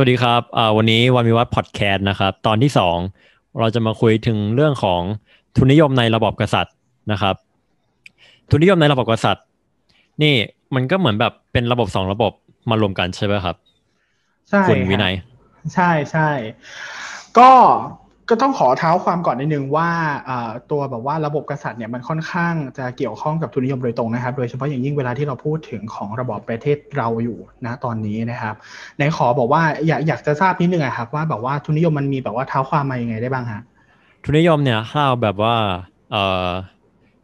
วัสดีครับวันนี้วันวิวัฒน์พอดแคสต์นะครับ ตอนที่สองเราจะมาคุยถึงเรื่องของทุนนิยมในระบอบกษัตริย์นะครับ ทุนนิยมในระบอบกษัตริย์ นี่มันก็เหมือนแบบเป็นระบบสองระบบมารวมกันใช่ไหมครับ ใช่คุณวินัย ใช่ใช่ก็ ก็ต้องขอเท้าความก่อนนิดนึงว่าตัวแบบว่าระบบกษัตริย์เนี่ยมันค่อนข้างจะเกี่ยวข้องกับทุนนิยมโดยตรงนะครับ โดยเฉพาะอย่างยิ่งเวลาที่เราพูดถึงของระบอบประเทศเราอยู่นะตอนนี้นะครับในขอบอกว่าอยากอยากจะทราบนิดนึงครับว่าแบบว่าทุนนิยมมันมีแบบว่าเท้าความมายังไงได้บ้างฮะทุนนิยมเนี่ยถ้าแบบว่าเออ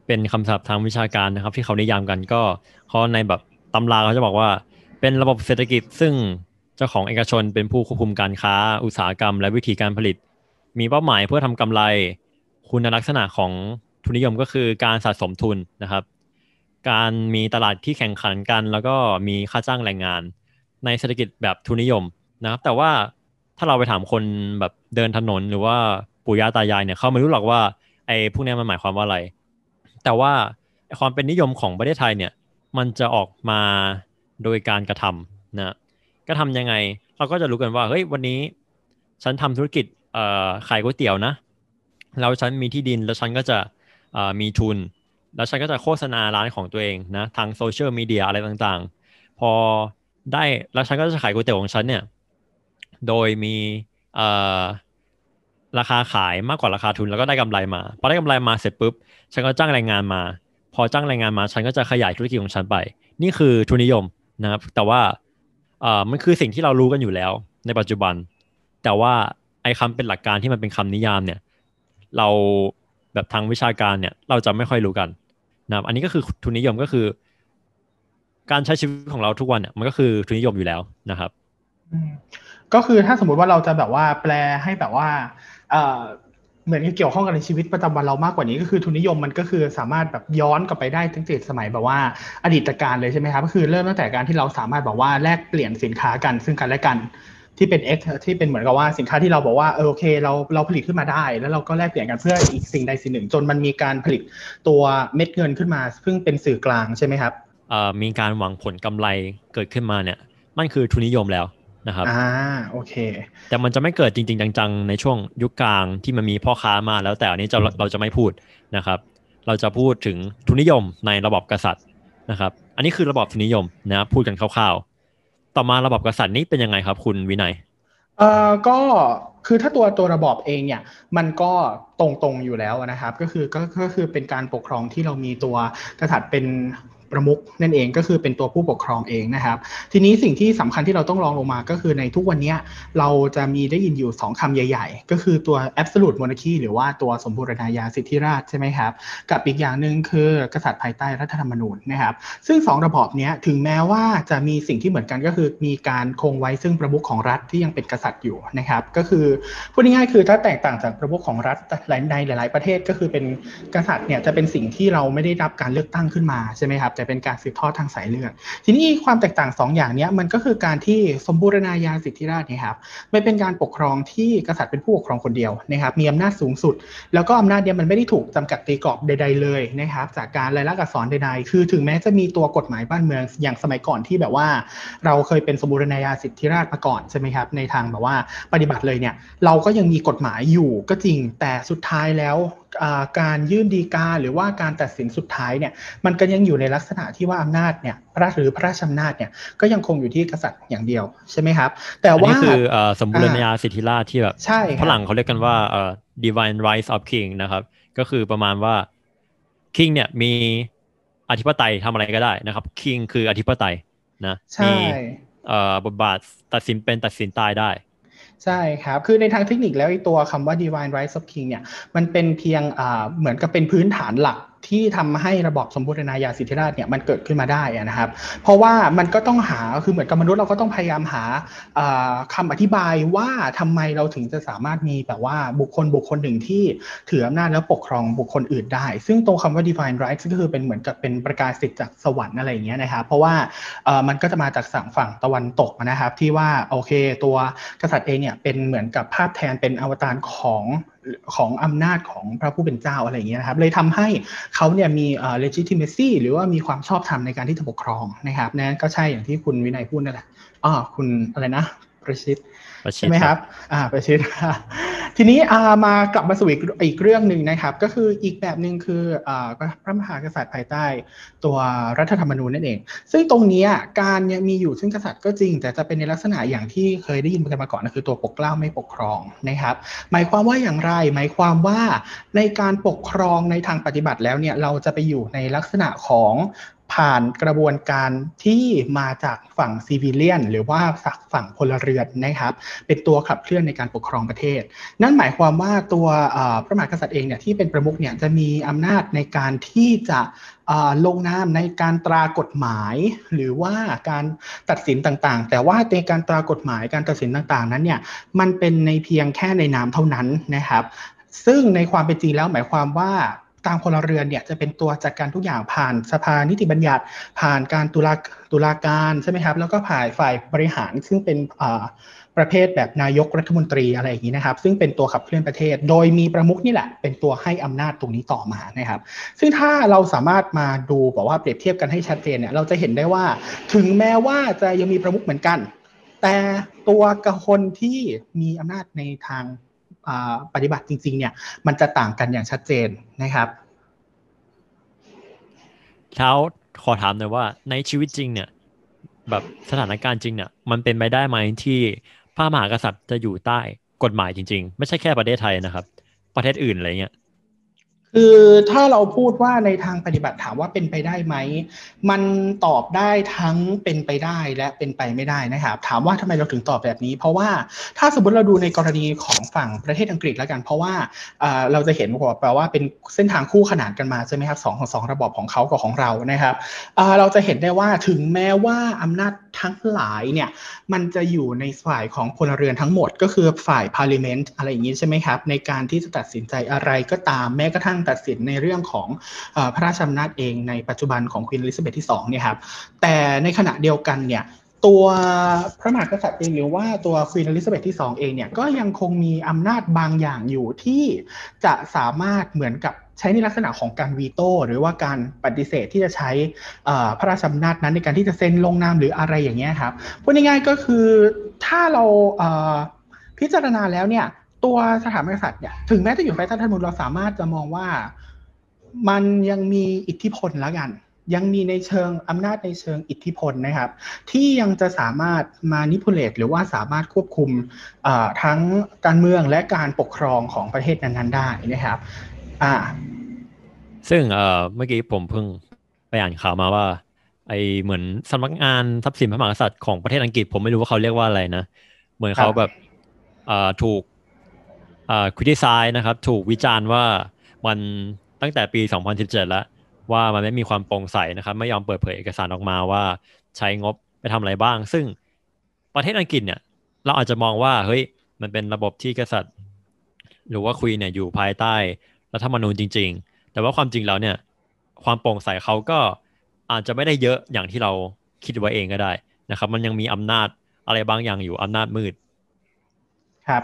เป็นคำศัพท์ทางวิชาการนะครับ ที่เขานิยามกันก็เขาในแบบตำราเขาจะบอกว่า เป็นระบบเศรษฐกิจซึ่งเจ้าของเอกชนเป็นผู้ควบคุมการค้าอุตสาหกรรม และวิธีการผลิต มีเป้าหมายเพื่อทำกำไร คุณลักษณะของทุนนิยมก็คือการสะสมทุนนะครับ การมีตลาดที่แข่งขันกัน แล้วก็มีค่าจ้างแรงงาน ในเศรษฐกิจแบบทุนนิยมนะครับ แต่ว่าถ้าเราไปถามคนแบบเดินถนนหรือว่าปู่ย่าตายายเนี่ยเขาไม่รู้หรอกว่าไอ้พวกนี้มันหมายความว่าอะไร แต่ว่าความเป็นนิยมของประเทศไทยเนี่ยมันจะออกมาโดยการกระทำนะกระทำยังไง เราก็จะรู้กันว่าเฮ้ยวันนี้ฉันทำธุรกิจ ขายก๋วยเตี๋ยวนะ แล้วฉันมีที่ดินแล้วฉันก็จะเอ่อมีทุน แล้วฉันก็จะโฆษณาร้านของตัวเองนะทางโซเชียลมีเดียอะไรต่างๆ พอได้แล้วฉันก็จะขายก๋วยเตี๋ยวของฉันเนี่ยโดยมีเอ่อราคาขายมากกว่าราคาทุนแล้วก็ได้กำไรมาพอได้กำไรมาเสร็จปุ๊บฉันก็จ้างแรงงานมา พอจ้างแรงงานมาฉันก็จะขยายธุรกิจของฉันไป นี่คือทุนนิยมนะครับแต่ว่าเอ่อมันคือสิ่งที่เรารู้กันอยู่แล้วในปัจจุบัน แต่ว่า ไอ้คำเป็นหลักการที่มันเป็นคำนิยามเนี่ย เราแบบทางวิชาการเนี่ย เราจะไม่ค่อยรู้กันนะครับอันนี้ก็คือทุนนิยมก็คือ การใช้ชีวิตของเราทุกวันเนี่ยมันก็คือทุนนิยมอยู่แล้วนะครับก็คือถ้าสมมุติว่าเราจะแบบว่าแปลให้แบบว่าเหมือนเกี่ยวข้องกับในชีวิตประจำวันเรามากกว่านี้ก็คือทุนนิยมมันก็คือสามารถแบบย้อนกลับไปได้ตั้งแต่สมัยแบบว่าอดีตการเลยใช่ไหมครับก็คือเริ่มตั้งแต่การที่เราสามารถแบบว่าแลกเปลี่ยนสินค้ากันซึ่งกันและกัน ที่เป็น X ที่เป็นเหมือนกับว่าสินค้าที่เราบอกว่าเออโอเคเราเราผลิตขึ้นมาได้ แล้วเราก็แลกเปลี่ยนกันเพื่ออีกสิ่งใดสิ่งหนึ่ง จนมันมีการผลิตตัวเม็ดเงินขึ้นมา ซึ่งเป็นสื่อกลางใช่ไหมครับมีการหวังผลกำไรเกิดขึ้นมาเนี่ยมันคือทุนนิยมแล้วนะครับอ่าโอเค แต่มันจะไม่เกิดจริง ๆ จังๆ ในช่วงยุคกลางที่มันมีพ่อค้ามาแล้วแต่อันนี้เราเราจะไม่พูดนะครับ เราจะพูดถึงทุนนิยมในระบบกษัตริย์นะครับ อันนี้คือระบบทุนนิยมนะพูดกันคร่าวๆ ต่อมาระบบกษัตริย์นี้เป็นยังไงครับ คุณวินัยเอ่อก็คือถ้าตัวตัวระบอบเองเนี่ยมันก็ตรงๆอยู่แล้วนะครับ ก็คือก็ก็คือเป็นการปกครองที่เรามีตัวกษัตริย์เป็น ประมุขนั่นเองก็คือเป็นตัวผู้ปกครองเองนะครับ ทีนี้สิ่งที่สำคัญที่เราต้องลองลงมาก็คือในทุกวันนี้เราจะมีได้ยินอยู่ 2คำใหญ่ ๆ ก็คือตัว absolute monarchy หรือว่าตัวสมบูรณาญาสิทธิราชใช่ไหมครับ กับอีกอย่างหนึ่งคือกษัตริย์ภายใต้รัฐธรรมนูญนะครับ ซึ่ง 2 ระบอบนี้ถึงแม้ว่าจะมีสิ่งที่เหมือนกันก็คือมีการคงไว้ซึ่งประมุขของรัฐที่ยังเป็นกษัตริย์อยู่นะครับ ก็คือพูดง่ายๆคือถ้าแตกต่างจากประมุขของรัฐหลายในหลาย ๆ ประเทศก็คือเป็นกษัตริย์เนี่ยจะเป็นสิ่งที่เราไม่ได้รับการเลือกตั้งขึ้นมาใช่ไหมครับแต่เป็นการสืบทอดทางสายเลือด ทีนี้ความแตกต่าง 2 อย่างนี้มันก็คือการที่สมบูรณาญาสิทธิราชนี่ครับไม่เป็นการปกครองที่กษัตริย์เป็นผู้ปกครองคนเดียวนะครับมีอำนาจสูงสุด แล้วก็อำนาจเนี้ยมันไม่ได้ถูกจำกัดตีกรอบใด ๆ เลยนะครับจากการรายลักษณ์อักษรใดๆ คือถึงแม้จะมีตัวกฎหมายบ้านเมืองอย่างสมัยก่อนที่แบบว่า เราเคยเป็นสมบูรณาญาสิทธิราชมาก่อนใช่ไหมครับในทางแบบว่าปฏิบัติเลยเนี่ยเราก็ยังมีกฎหมายอยู่ก็จริงแต่สุดท้ายแล้ว การยื่นดีกาหรือว่าการตัดสินสุดท้ายเนี่ยมันก็ยังอยู่ในลักษณะที่ว่าอำนาจเนี่ยพระหรือพระราชอำนาจเนี่ยก็ยังคงอยู่ที่กษัตริย์อย่างเดียวใช่ไหมครับ แต่ว่านี่คือสมบูรณาญาสิทธิราชที่แบบฝรั่งเขาเรียกกันว่า divine rights of king นะครับ ก็คือประมาณว่า king เนี่ยมีอธิปไตยทำอะไรก็ได้นะครับ king คืออธิปไตยนะมีบทบาทตัดสินเป็นตัดสินตายได้ ใช่ครับ คือในทางเทคนิคแล้วไอ้ตัวคำว่า divine rights of king เนี่ย มันเป็นเพียงเหมือนกับเป็นพื้นฐานหลัก ที่ทำให้ระบอบสมบูรณาญาสิทธิราชเนี่ยมันเกิดขึ้นมาได้นะครับ เพราะว่ามันก็ต้องหาคือเหมือนกับมนุษย์เราก็ต้องพยายามหาคำอธิบายว่าทำไมเราถึงจะสามารถมีแบบว่าบุคคลบุคคลหนึ่งที่ถืออำนาจแล้วปกครองบุคคลอื่นได้ ซึ่งตรงคำว่า divine rights ก็คือเป็นเหมือนกับเป็นประกาศสิทธิ์จากสวรรค์อะไรอย่างเงี้ยนะครับเพราะว่ามันก็จะมาจากสั่งฝั่งตะวันตกนะครับที่ว่าโอเค ตัวกษัตริย์เองเนี่ยเป็นเหมือนกับภาพแทนเป็นอวตารของ ของอำนาจของพระผู้เป็นเจ้าอะไรอย่างเงี้ยนะครับเลยทำให้เขาเนี่ยมี legitimacy หรือว่ามีความชอบธรรมในการที่จะปกครองนะครับนั่นก็ใช่อย่างที่คุณวินัยพูดนั่นแหละอ๋อคุณอะไรนะประชิด ใช่ดไหมครับ อ่าประชิดทีนี้อ่ามากลับมาสู่อีกอีกเรื่องหนึ่งนะครับ ก็คืออีกแบบหนึ่งคืออ่าพระมหากษัตริย์ภายใต้ ตัวรัฐธรรมนูญนั่นเอง ซึ่งตรงเนี้ยการยังมีอยู่ซึ่งกษัตริย์ก็จริง แต่จะเป็นในลักษณะอย่างที่เคยได้ยินกันมาก่อนนะคือตัวปกเกล้าไม่ปกครองนะครับ หมายความว่าอย่างไร หมายความว่าในการปกครองในทางปฏิบัติแล้วเนี่ยเราจะไปอยู่ในลักษณะของผ่านกระบวนการที่มาจากฝั่งซีวิเลียน หรือว่าจากฝั่งพลเรือนนะครับ เป็นตัวขับเคลื่อนในการปกครองประเทศ นั่นหมายความว่าตัวพระมหากษัตริย์เองเนี่ยที่เป็นประมุขเนี่ยจะมีอำนาจในการที่จะลงนามในการตรากฎหมาย หรือว่าการตัดสินต่างๆ แต่ว่าในการตรากฎหมายการตัดสินต่างๆ นั้นเนี่ยมันเป็นในเพียงแค่ในนามเท่านั้นนะครับซึ่งในความเป็นจริงแล้วหมายความว่า ทางพลเรือนเนี่ยจะเป็นตัวจัดการทุกอย่างผ่านสภานิติบัญญัติ ผ่านการตุลาตุลาการใช่ไหมครับแล้วก็ผ่านฝ่ายบริหารซึ่งเป็นประเภทแบบนายกรัฐมนตรีอะไรอย่างนี้นะครับ ซึ่งเป็นตัวขับเคลื่อนประเทศ โดยมีประมุขนี่แหละ เป็นตัวให้อำนาจตรงนี้ต่อมานะครับ ซึ่งถ้าเราสามารถมาดูบอกว่าเปรียบเทียบกันให้ชัดเจนเนี่ยเราจะเห็นได้ว่า ถึงแม้ว่าจะยังมีประมุขเหมือนกัน แต่ตัวกคนที่มีอำนาจในทาง ปฏิบัติจริงๆเนี่ยมันจะต่างกันอย่างชัดเจนนะครับเช้าขอถามหน่อยว่าในชีวิตจริงเนี่ยแบบสถานการณ์จริงเนี่ยมันเป็นไปได้ไหมที่พระมหากษัตริย์จะอยู่ใต้กฎหมายจริง ๆ ไม่ใช่แค่ประเทศไทยนะครับ ประเทศอื่นอะไรเงี้ย คือถ้าเราพูดว่าในทางปฏิบัติถามว่าเป็นไปได้ไหม มันตอบได้ทั้งเป็นไปได้และเป็นไปไม่ได้นะครับถามว่าทำไมเราถึงตอบแบบนี้ เพราะว่าถ้าสมมติเราดูในกรณีของฝั่งประเทศอังกฤษแล้วกัน เพราะว่าเเราจะเห็นว่าแปลว่าเป็นเส้นทางคู่ขนานกันมาใช่ไหมครับสองของสองระบอบของเขากับของเรานะครับเเราจะเห็นได้ว่าถึงแม้ว่าอำนาจ ทั้งหลายเนี่ยมันจะอยู่ในฝ่ายของพลเรือนทั้งหมด ก็คือฝ่าย parliament อะไรอย่างนี้ใช่ไหมครับ ในการที่จะตัดสินใจอะไรก็ตามแม้กระทั่งตัดสินในเรื่องของอพระราชอำนาจเองในปัจจุบันของ Queen เอลิซาเบธที่2เนี่ยครับแต่ในขณะเดียวกันเนี่ย ตัวพระมหากษัตริย์เองหรือว่าตัว Queen เอลิซาเบธที่ 2 เองเนี่ยก็ยังคงมีอำนาจบางอย่างอยู่ที่จะสามารถเหมือนกับใช้ในลักษณะของการ veto หรือว่าการปฏิเสธที่จะใช้พระราชอำนาจนั้นในการที่จะเซ็นลงนามหรืออะไรอย่างเงี้ยครับพูดง่ายๆก็คือถ้าเราเพิจารณาแล้วเนี่ย ตัวสถาบันกษัตริย์เนี่ยถึงแม้จะอยู่ภายใต้ธรรมนูญเราสามารถจะมองว่ามันยังมีอิทธิพลแล้วกัน ยังมีในเชิงอำนาจในเชิงอิทธิพลนะครับ ที่ยังจะสามารถมานิพุเลตหรือว่าสามารถควบคุมทั้งการเมืองและการปกครองของประเทศนั้นๆได้นะครับอ่าซึ่งเมื่อกี้ผมเพิ่งไปอ่านข่าวมาว่าไอเหมือนสำนักงานทรัพย์สินพระมหากษัตริย์ของประเทศอังกฤษผมไม่รู้ว่าเขาเรียกว่าอะไรนะ เหมือนเขาแบบถูกคริติไซน์นะครับ ถูกวิจารณ์ว่ามันตั้งแต่ปี 2017 แล้ว ว่ามันไม่มีความโปร่งใสนะครับไม่ยอมเปิดเผยเอกสารออกมาว่าใช้งบไปทำอะไรบ้าง ซึ่งประเทศอังกฤษเนี่ย เราอาจจะมองว่าเฮ้ยมันเป็นระบบที่กษัตริย์ หรือว่าควีนเนี่ยอยู่ภายใต้รัฐธรรมนูญจริง ๆ แต่ว่าความจริงแล้วเนี่ยความโปร่งใสเขาก็อาจจะไม่ได้เยอะอย่างที่เราคิดไว้เองก็ได้นะครับ มันยังมีอำนาจอะไรบางอย่างอยู่อำนาจมืด ครับ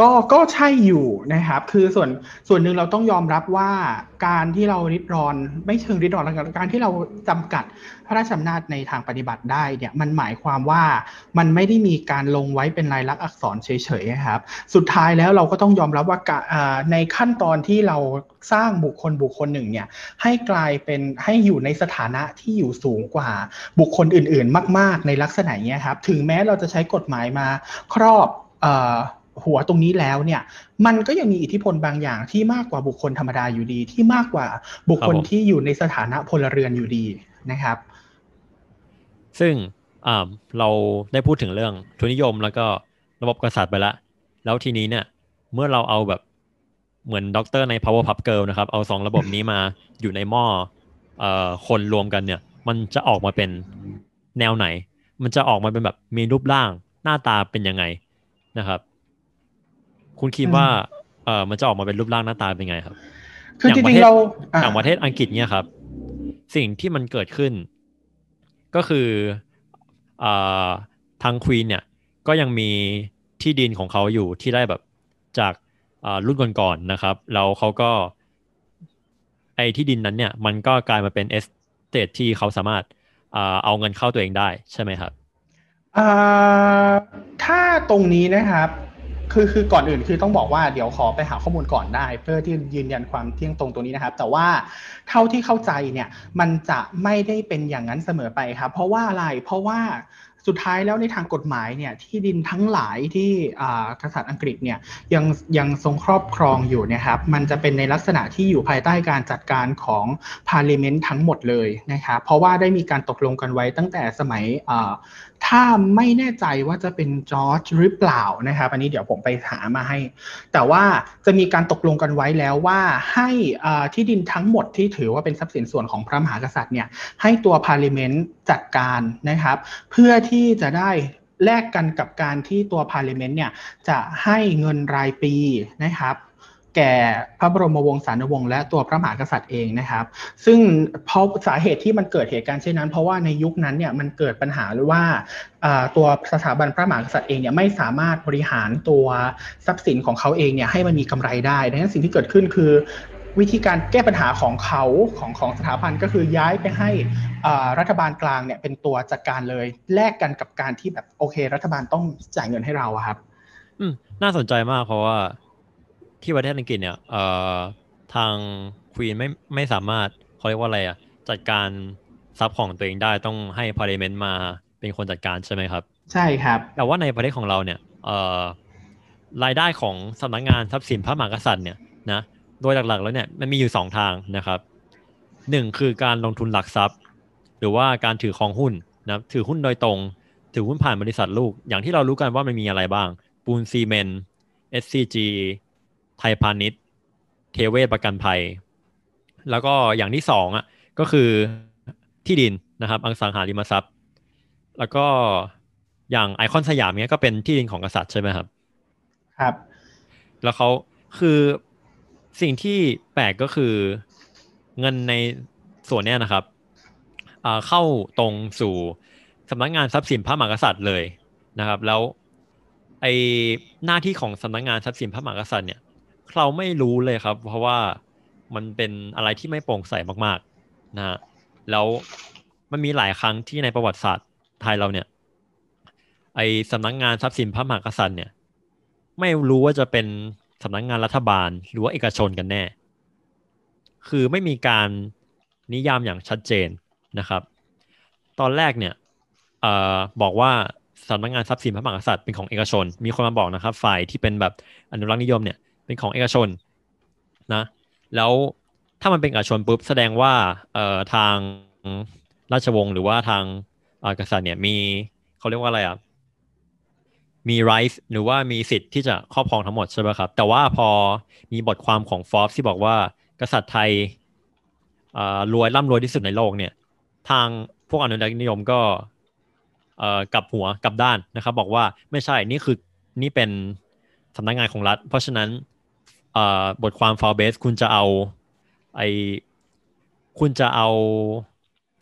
ก็ก็ใช่อยู่นะครับ คือส่วนส่วนหนึ่งเราต้องยอมรับว่าการที่เราริดรอน ไม่เชิงริดรอนการที่เราจำกัดพระราชอำนาจในทางปฏิบัติได้เนี่ยมันหมายความว่ามันไม่ได้มีการลงไว้เป็นลายลักษณ์อักษรเฉยๆครับ สุดท้ายแล้วเราก็ต้องยอมรับว่าในขั้นตอนที่เราสร้างบุคคลบุคคลหนึ่งเนี่ยให้กลายเป็นให้อยู่ในสถานะที่อยู่สูงกว่าบุคคลอื่น ๆ มาก ๆ ในลักษณะนี้ครับถึงแม้เราจะใช้กฎหมายมาครอบ หัวตรงนี้แล้วเนี่ยมันก็ยังมีอิทธิพลบางอย่างที่มากกว่าบุคคลธรรมดาอยู่ดี ที่มากกว่าบุคคลครับผมที่อยู่ในสถานะพลเรือนอยู่ดีนะครับ ซึ่งอ่าเราได้พูดถึงเรื่องทุนนิยมแล้วก็ระบบกษัตริย์ไปแล้วแล้วทีนี้เนี่ย เมื่อเราเอาแบบเหมือนด็อกเตอร์ใน Power Pup Girl นะครับ เอาสองระบบนี้มาอยู่ในหม้อเอ่อคนรวมกันเนี่ย มันจะออกมาเป็นแนวไหน มันจะออกมาเป็นแบบมีรูปร่างหน้าตาเป็นยังไงนะครับ คุณคิดว่าเอ่อมันจะออกมาเป็นรูปร่างหน้าตาเป็นยังไงครับคืออย่างจประริเทงศๆเราอย่างประเทศอังกฤษเนี่ยครับ สิ่งที่มันเกิดขึ้น ก็คืออ่าทางควีนเนี่ย ก็ยังมีที่ดินของเขาอยู่ที่ได้แบบจากอ่ารุ่นก่อนๆนะครับ แล้วเขาก็ไอ้ที่ดินนั้นเนี่ย มันก็กลายมาเป็นเอสเตทที่เขาสามารถอ่าเอาเงินเข้าตัวเองได้ใช่ไหมครับอ่าถ้าตรงนี้นะครับ คือคือก่อนอื่นคือต้องบอกว่าเดี๋ยวขอไปหาข้อมูลก่อนได้ เพื่อที่ยืนยันความเที่ยงตรงตรงนี้นะครับ แต่ว่าเท่าที่เข้าใจเนี่ยมันจะไม่ได้เป็นอย่างนั้นเสมอไปครับ เพราะว่าอะไรเพราะว่า สุดท้ายแล้วในทางกฎหมายเนี่ยที่ดินทั้งหลายที่กษัตริย์อังกฤษเนี่ยยังยังทรงครอบครองอยู่นะครับมันจะเป็นในลักษณะที่อยู่ภายใต้การจัดการของ parliament ทั้งหมดเลยนะครับเพราะว่าได้มีการตกลงกันไว้ตั้งแต่สมัยถ้าไม่แน่ใจว่าจะเป็นจอร์จหรือเปล่านะครับอันนี้เดี๋ยวผมไปหามาให้ แต่ว่าจะมีการตกลงกันไว้แล้วว่าให้ที่ดินทั้งหมดที่ถือว่าเป็นทรัพย์สินส่วนของพระมหากษัตริย์เนี่ยให้ตัว parliament จัดการนะครับ เพื่อที่จะได้แลกกันกับการที่ตัว parliament เนี่ยจะให้เงินรายปีนะครับ แก่พระบรมวงศานุวงศ์และตัวพระมหากษัตริย์เองนะครับ ซึ่งเพราะสาเหตุที่มันเกิดเหตุการณ์เช่นนั้น เพราะว่าในยุคนั้นเนี่ยมันเกิดปัญหาหรือว่าตัวสถาบันพระมหากษัตริย์เองเนี่ยไม่สามารถบริหารตัวทรัพย์สินของเขาเองเนี่ยให้มันมีกำไรได้ดังนั้นสิ่งที่เกิดขึ้นคือ วิธีการแก้ปัญหาของเขาของของสถาบันก็คือย้ายไปให้รัฐบาลกลางเนี่ยเป็นตัวจัดการเลย แลกกันกับการที่แบบโอเค รัฐบาลต้องจ่ายเงินให้เราครับ อืมน่าสนใจมากเพราะว่าที่ประเทศอังกฤษเนี่ยเอ่อทางควีนไม่ไม่สามารถเขาเรียกว่าอะไรอะจัดการทรัพย์ของตัวเองได้ต้องให้พาร์เลเมนต์มาเป็นคนจัดการใช่ไหมครับ ใช่ครับ แต่ว่าในประเทศของเราเนี่ยเอ่อรายได้ของสำนักงานทรัพย์สินพระมหากษัตริย์เนี่ยนะ โดยหลักๆแล้วเนี่ยมันมีอยู่สองทางนะครับหนึ่งคือการลงทุนหลักทรัพย์ หรือว่าการถือครองหุ้นนะถือหุ้นโดยตรง ถือหุ้นผ่านบริษัทลูก อย่างที่เรารู้กันว่ามันมีอะไรบ้าง ปูนซีเมนต์ SCG ไทยพาณิชย์ เทเวศประกันภัย แล้วก็อย่างที่สองอะก็คือที่ดินนะครับอังสังหาริมทรัพย์ แล้วก็อย่างไอคอนสยามเนี้ยก็เป็นที่ดินของกษัตริย์ใช่ไหมครับ ครับ แล้วเขาคือ สิ่งที่แปลกก็คือเงินในส่วนเนี้ยนะครับเข้าตรงสู่สำนักงานทรัพย์สินพระมหากษัตริย์เลยนะครับ แล้วไอหน้าที่ของสำนักงานทรัพย์สินพระมหากษัตริย์เนี่ยเราไม่รู้เลยครับ เพราะว่ามันเป็นอะไรที่ไม่โปร่งใสมากๆนะฮะแล้วมันมีหลายครั้งที่ในประวัติศาสตร์ไทยเราเนี่ย ไอสำนักงานทรัพย์สินพระมหากษัตริย์เนี่ย ไม่รู้ว่าจะเป็น สำนักงานรัฐบาลหรือว่าเอกชนกันแน่ คือไม่มีการนิยามอย่างชัดเจนนะครับ ตอนแรกเนี่ยออบอกว่าสำนักงานทรัพย์สินพระมหากษัตริย์เป็นของเอกชน มีคนมาบอกนะครับ ฝ่ายที่เป็นแบบอนุรักษ์นิยมเนี่ยเป็นของเอกชนนะแล้วถ้ามันเป็นเอกชนปุ๊บแสดงว่าทางราชวงศ์หรือว่าทางกษัตริย์เนี่ยมีเขาเรียกว่าอะไรอะ มีไรส์หรือว่ามีสิทธิ์ที่จะครอบครองทั้งหมดใช่ไหมครับ แต่ว่าพอมีบทความของฟอร์บที่บอกว่ากษัตริย์ไทยรวยร่ำรวยที่สุดในโลกเนี่ย ทางพวกอนุรักษนิยมก็กลับหัวกลับด้านนะครับ บอกว่าไม่ใช่นี่คือนี่เป็นสำนักงงานของรัฐ เพราะฉะนั้นบทความฟาวเบสคุณจะเอาไอคุณจะเอา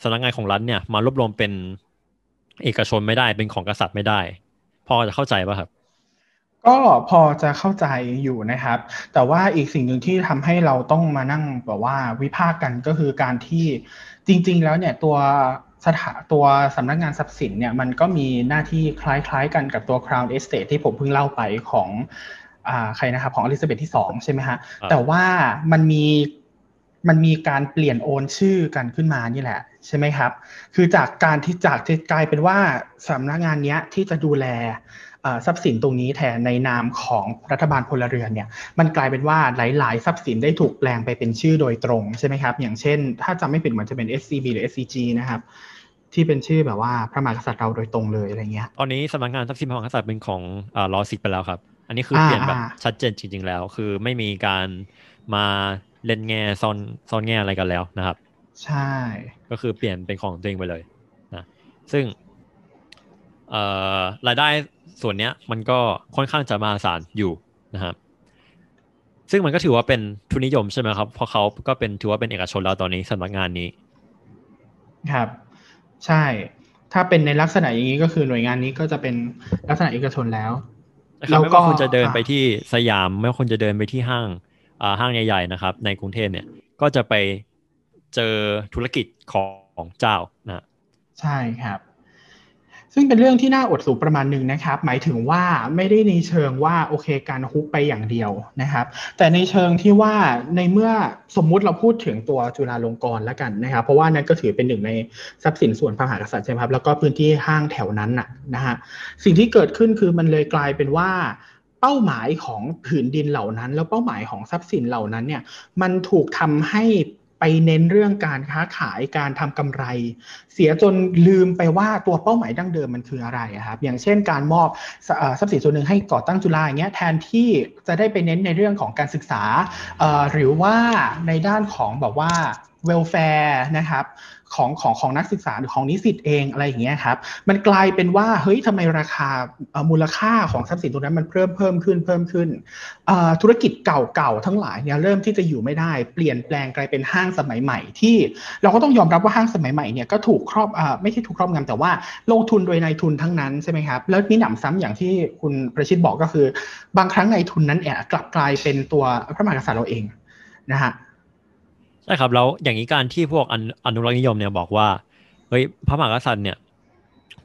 สำนักงานของรัฐเนี่ยมารวบรวมเป็นเอกชนไม่ได้เป็นของกษัตริย์ไม่ได้ พอจะเข้าใจป่ะครับ ก็พอจะเข้าใจอยู่นะครับ แต่ว่าอีกสิ่งหนึ่งที่ทำให้เราต้องมานั่งแบบว่าวิพากษ์กันก็คือการที่จริง ๆ แล้วเนี่ยตัวสถาตัวสำนักงานทรัพย์สินเนี่ยมันก็มีหน้าที่คล้าย ๆ กันกับตัว Crown Estate ที่ผมเพิ่งเล่าไปของอ่าใครนะครับของอลิซาเบธที่สองใช่ไหมฮะแต่ว่ามันมี มันมีการเปลี่ยนโอนชื่อกันขึ้นมานี่แหละ ใช่ไหมครับ คือจากการที่จากที่กลายเป็นว่าสำนักงานนี้ที่จะดูแลทรัพย์สินตรงนี้แทนในนามของรัฐบาลพลเรือนเนี่ยมันกลายเป็นว่าหลาย ๆ ทรัพย์สินได้ถูกแปลงไปเป็นชื่อโดยตรงใช่ไหมครับ อย่างเช่น ถ้าจำไม่ผิดเหมือนจะเป็น SCB หรือ SCG นะครับที่เป็นชื่อแบบว่าพระมหากษัตริย์เราโดยตรงเลยอะไรเงี้ย ตอนนี้สำนักงานทรัพย์สินพระมหากษัตริย์เป็นของอ่าลอสิกไปแล้วครับ อันนี้คือเปลี่ยนแบบชัดเจนจริง ๆ แล้ว คือไม่มีการมา เล่นแง่ซ่อนซ่อนแง่อะไรกันแล้วนะครับ ใช่ ก็คือเปลี่ยนเป็นของตัวเองไปเลยนะซึ่งเอ่อรายได้ส่วนเนี้ยมันก็ค่อนข้างจะมาศาลอยู่นะครับ ซึ่งมันก็ถือว่าเป็นทุนนิยมใช่ไหมครับ เพราะเขาก็เป็นถือว่าเป็นเอกชนแล้วตอนนี้สำนักงานนี้ ครับ ใช่ ถ้าเป็นในลักษณะอย่างนี้ก็คือหน่วยงานนี้ก็จะเป็นลักษณะเอกชนแล้วแล้วก็คุณจะเดินไปที่สยาม ไม่ว่าคุณจะเดินไปที่ห้าง ห้างใหญ่ๆนะครับ ในกรุงเทพเนี่ยก็จะไปเจอธุรกิจของเจ้านะใช่ครับซึ่งเป็นเรื่องที่น่าอดสูประมาณหนึ่งนะครับ หมายถึงว่าไม่ได้ในเชิงว่าโอเคการฮุกไปอย่างเดียวนะครับ แต่ในเชิงที่ว่าในเมื่อสมมุติเราพูดถึงตัวจุฬาลงกรณ์แล้วกันนะครับ เพราะว่านั่นก็ถือเป็นหนึ่งในทรัพย์สินส่วนพระมหากษัตริย์ใช่ไหมครับแล้วก็พื้นที่ห้างแถวนั้นน่ะนะฮะสิ่งที่เกิดขึ้นคือมันเลยกลายเป็นว่า เป้าหมายของผืนดินเหล่านั้น แล้วเป้าหมายของทรัพย์สินเหล่านั้นเนี่ยมันถูกทำให้ไปเน้นเรื่องการค้าขายการทำกำไร เสียจนลืมไปว่าตัวเป้าหมายดั้งเดิมมันคืออะไรครับอย่างเช่น การมอบทรัพย์สินส่วนหนึ่งให้ก่อตั้งจุฬาอย่างเงี้ยแทนที่จะได้ไปเน้นในเรื่องของการศึกษาหรือว่าในด้านของแบบว่าเวลแฟร์นะครับ ของของของนักศึกษาหรือของนิสิตเองอะไรอย่างเงี้ยครับ มันกลายเป็นว่าเฮ้ยทำไมราคามูลค่าของทรัพย์สินตรงนั้นมันเพิ่มเพิ่มขึ้นเพิ่มขึ้นธุรกิจเก่าๆทั้งหลายเนี่ยเริ่มที่จะอยู่ไม่ได้เปลี่ยนแปลงกลายเป็นห้างสมัยใหม่ที่ เราก็ต้องยอมรับว่าห้างสมัยใหม่เนี่ยก็ถูกครอบอไม่ใช่ถูกครอบงำแต่ว่าลงทุนโดยนายทุนทั้งนั้นใช่ไหมครับแล้วมีหนำซ้ำอย่างที่คุณประชิตบอกก็คือ บางครั้งนายทุนนั้นแอบกลับกลายเป็นตัวพระมหากษัตริย์เราเองนะฮะ ใช่ครับแล้วอย่างนี้การที่พวกอนุรักษ์นิยมเนี่ยบอกว่าเฮ้ยพระมหากษัตริย์เนี่ย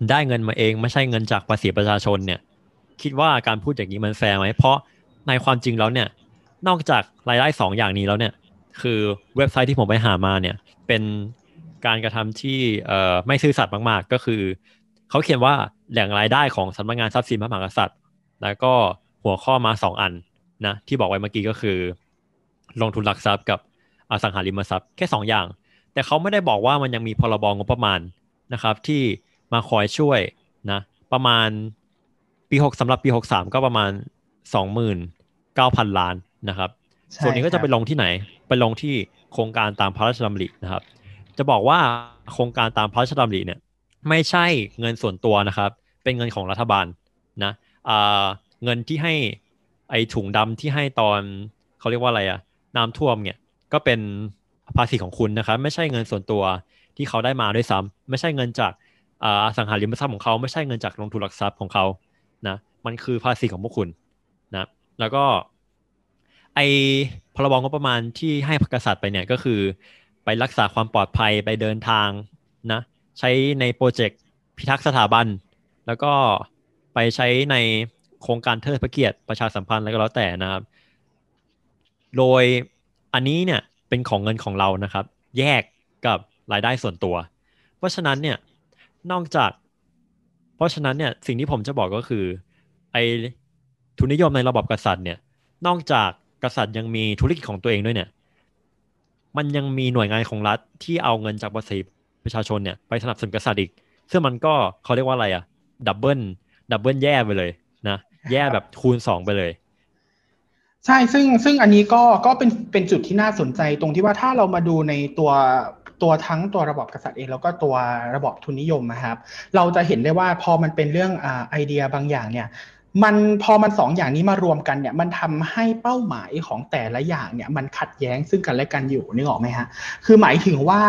ได้เงินมาเองไม่ใช่เงินจากภาษีประชาชนเนี่ย คิดว่าการพูดอย่างนี้มันแฟร์ไหมเพราะในความจริงแล้วเนี่ย นอกจากรายได้สองอย่างนี้แล้วเนี่ย คือเว็บไซต์ที่ผมไปหามาเนี่ย เป็นการกระทำที่ไม่ซื่อสัตย์มาก ๆ ก็คือเขาเขียนว่าแหล่งรายได้ของสำนักงานทรัพย์สินพระมหากษัตริย์ แล้วก็หัวข้อมาสองอันนะที่บอกไว้เมื่อกี้ก็คือ ลงทุนหลักทรัพย์กับ อสังหาริมทรัพย์แค่สองอย่าง แต่เขาไม่ได้บอกว่ามันยังมีพรบงบประมาณนะครับที่มาคอยช่วยนะประมาณปีหกสำหรับปีหกสามก็ประมาณสองหมื่นเก้าพันล้านนะครับ ส่วนนี้ก็จะไปลงที่ไหน ไปลงที่โครงการตามพระราชดำรินะครับ จะบอกว่าโครงการตามพระราชดำริเนี่ยไม่ใช่เงินส่วนตัวนะครับ เป็นเงินของรัฐบาลนะเงินที่ให้ไอถุงดำที่ให้ตอนเขาเรียกว่าอะไรอะน้ำท่วมเนี่ย ก็เป็นภาษีของคุณนะครับไม่ใช่เงินส่วนตัวที่เขาได้มาด้วยซ้ำไม่ใช่เงินจากอสังหาริมทรัพย์ของเขาไม่ใช่เงินจากลงทุนหลักทรัพย์ของเขานะมันคือภาษีของพวกคุณนะแล้วก็ไอพรบงบประมาณที่ให้กษัตริย์ไปเนี่ยก็คือ ไปรักษาความปลอดภัยไปเดินทางนะใช้ในโปรเจกต์พิทักษ์สถาบัน แล้วก็ไปใช้ในโครงการเทิดพระเกียรติประชาสัมพันธ์อะไรก็แล้วแต่นะครับ โดย อันนี้เนี่ยเป็นของเงินของเรานะครับ แยกกับรายได้ส่วนตัว เพราะฉะนั้นเนี่ยนอกจาก เพราะฉะนั้นเนี่ยสิ่งที่ผมจะบอกก็คือไอทุนนิยมในระบบกษัตริย์เนี่ยนอกจากกษัตริย์ยังมีธุรกิจของตัวเองด้วยเนี่ย มันยังมีหน่วยงานของรัฐที่เอาเงินจากภาษีประชาชนเนี่ยไปสนับสนุนกษัตริย์อีก ซึ่งมันก็เขาเรียกว่าอะไรอะ double double แย่ไปเลยนะ แย่แบบคูณสองไปเลย ใช่ซึ่งซึ่งอันนี้ก็ก็เป็นเป็นจุดที่น่าสนใจตรงที่ว่าถ้าเรามาดูในตัวตัวทั้งตัวระบบกษัตริย์เองแล้วก็ตัวระบบทุนนิยมนะครับ เราจะเห็นได้ว่าพอมันเป็นเรื่องอไอเดียบางอย่างเนี่ย มันพอมันสองอย่างนี้มารวมกันเนี่ยมันทำให้เป้าหมายของแต่ละอย่างเนี่ยมันขัดแย้งซึ่งกันและกันอยู่นึกออกไหมฮะคือหมายถึงว่า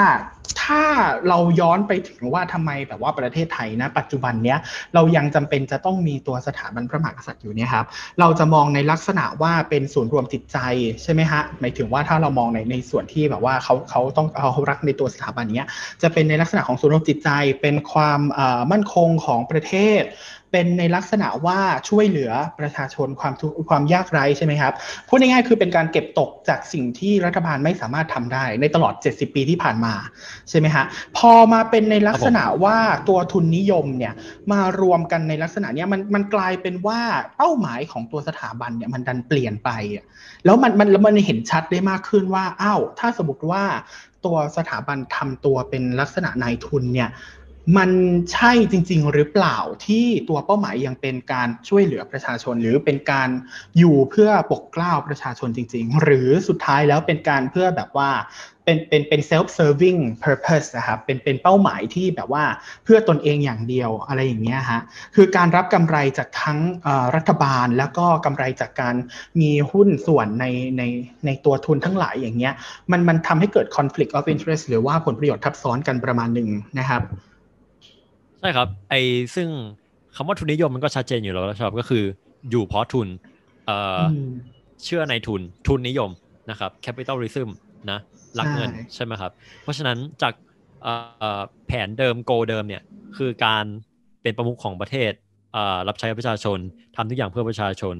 ถ้าเราย้อนไปถึงว่าทำไมแบบว่าประเทศไทยนะปัจจุบันเนี้ยเรายังจำเป็นจะต้องมีตัวสถาบันพระมหากษัตริย์อยู่เนี่ยครับเราจะมองในลักษณะว่าเป็นศูนย์รวมจิตใจใช่ไหมฮะหมายถึงว่าถ้าเรามองในในส่วนที่แบบว่าเขาเขาต้องเขารักในตัวสถาบันเนี้ยจะเป็นในลักษณะของศูนย์รวมจิตใจเป็นความมั่นคงของประเทศ เป็นในลักษณะว่าช่วยเหลือประชาชนความทุกความยากไร้ใช่ไหมครับพูดง่ายๆคือเป็นการเก็บตกจากสิ่งที่รัฐบาลไม่สามารถทำได้ ในตลอด 70 ปีที่ผ่านมาใช่ไหมฮะพอมาเป็นในลักษณะว่าตัวทุนนิยมเนี่ยมารวมกันในลักษณะนี้มันมันกลายเป็นว่าเป้าหมายของตัวสถาบันเนี่ยมันดันเปลี่ยนไป แล้วมันมันแล้วมันเห็นชัดได้มากขึ้นว่าอ้าวถ้าสมมติว่าตัวสถาบันทำตัวเป็นลักษณะนายทุนเนี่ย มันใช่จริง ๆ หรือเปล่าที่ตัวเป้าหมายยังเป็นการช่วยเหลือประชาชน หรือเป็นการอยู่เพื่อปกเกล้าประชาชนจริง ๆ หรือสุดท้ายแล้วเป็นการเพื่อแบบว่าเป็นเป็นเป็น self serving purpose นะครับเป็นเป็นเป้าหมายที่แบบว่าเพื่อตนเองอย่างเดียวอะไรอย่างเงี้ยฮะคือการรับกำไรจากทั้งรัฐบาล แล้วก็กำไรจากการมีหุ้นส่วนในในในตัวทุนทั้งหลายอย่างเงี้ยมันมันทำให้เกิด conflict of interest หรือว่าผลประโยชน์ทับซ้อนกันประมาณหนึ่งนะครับ ช่ครับไอซึ่งคำว่าทุนนิยมมันก็ชัดเจนอยู่แล้วครับก็คืออยู่เพราะทุนเอ่อเชื่อในทุนทุนนิยมนะครับแคปิตอลริซึมนะรักเงินใช่ไหมครับ เพราะฉะนั้นจากแผนเดิมโกเดิมเนี่ยคือการเป็นประมุขของประเทศอ่ารับใช้ประชาชนทำทุกอย่างเพื่อประชาชน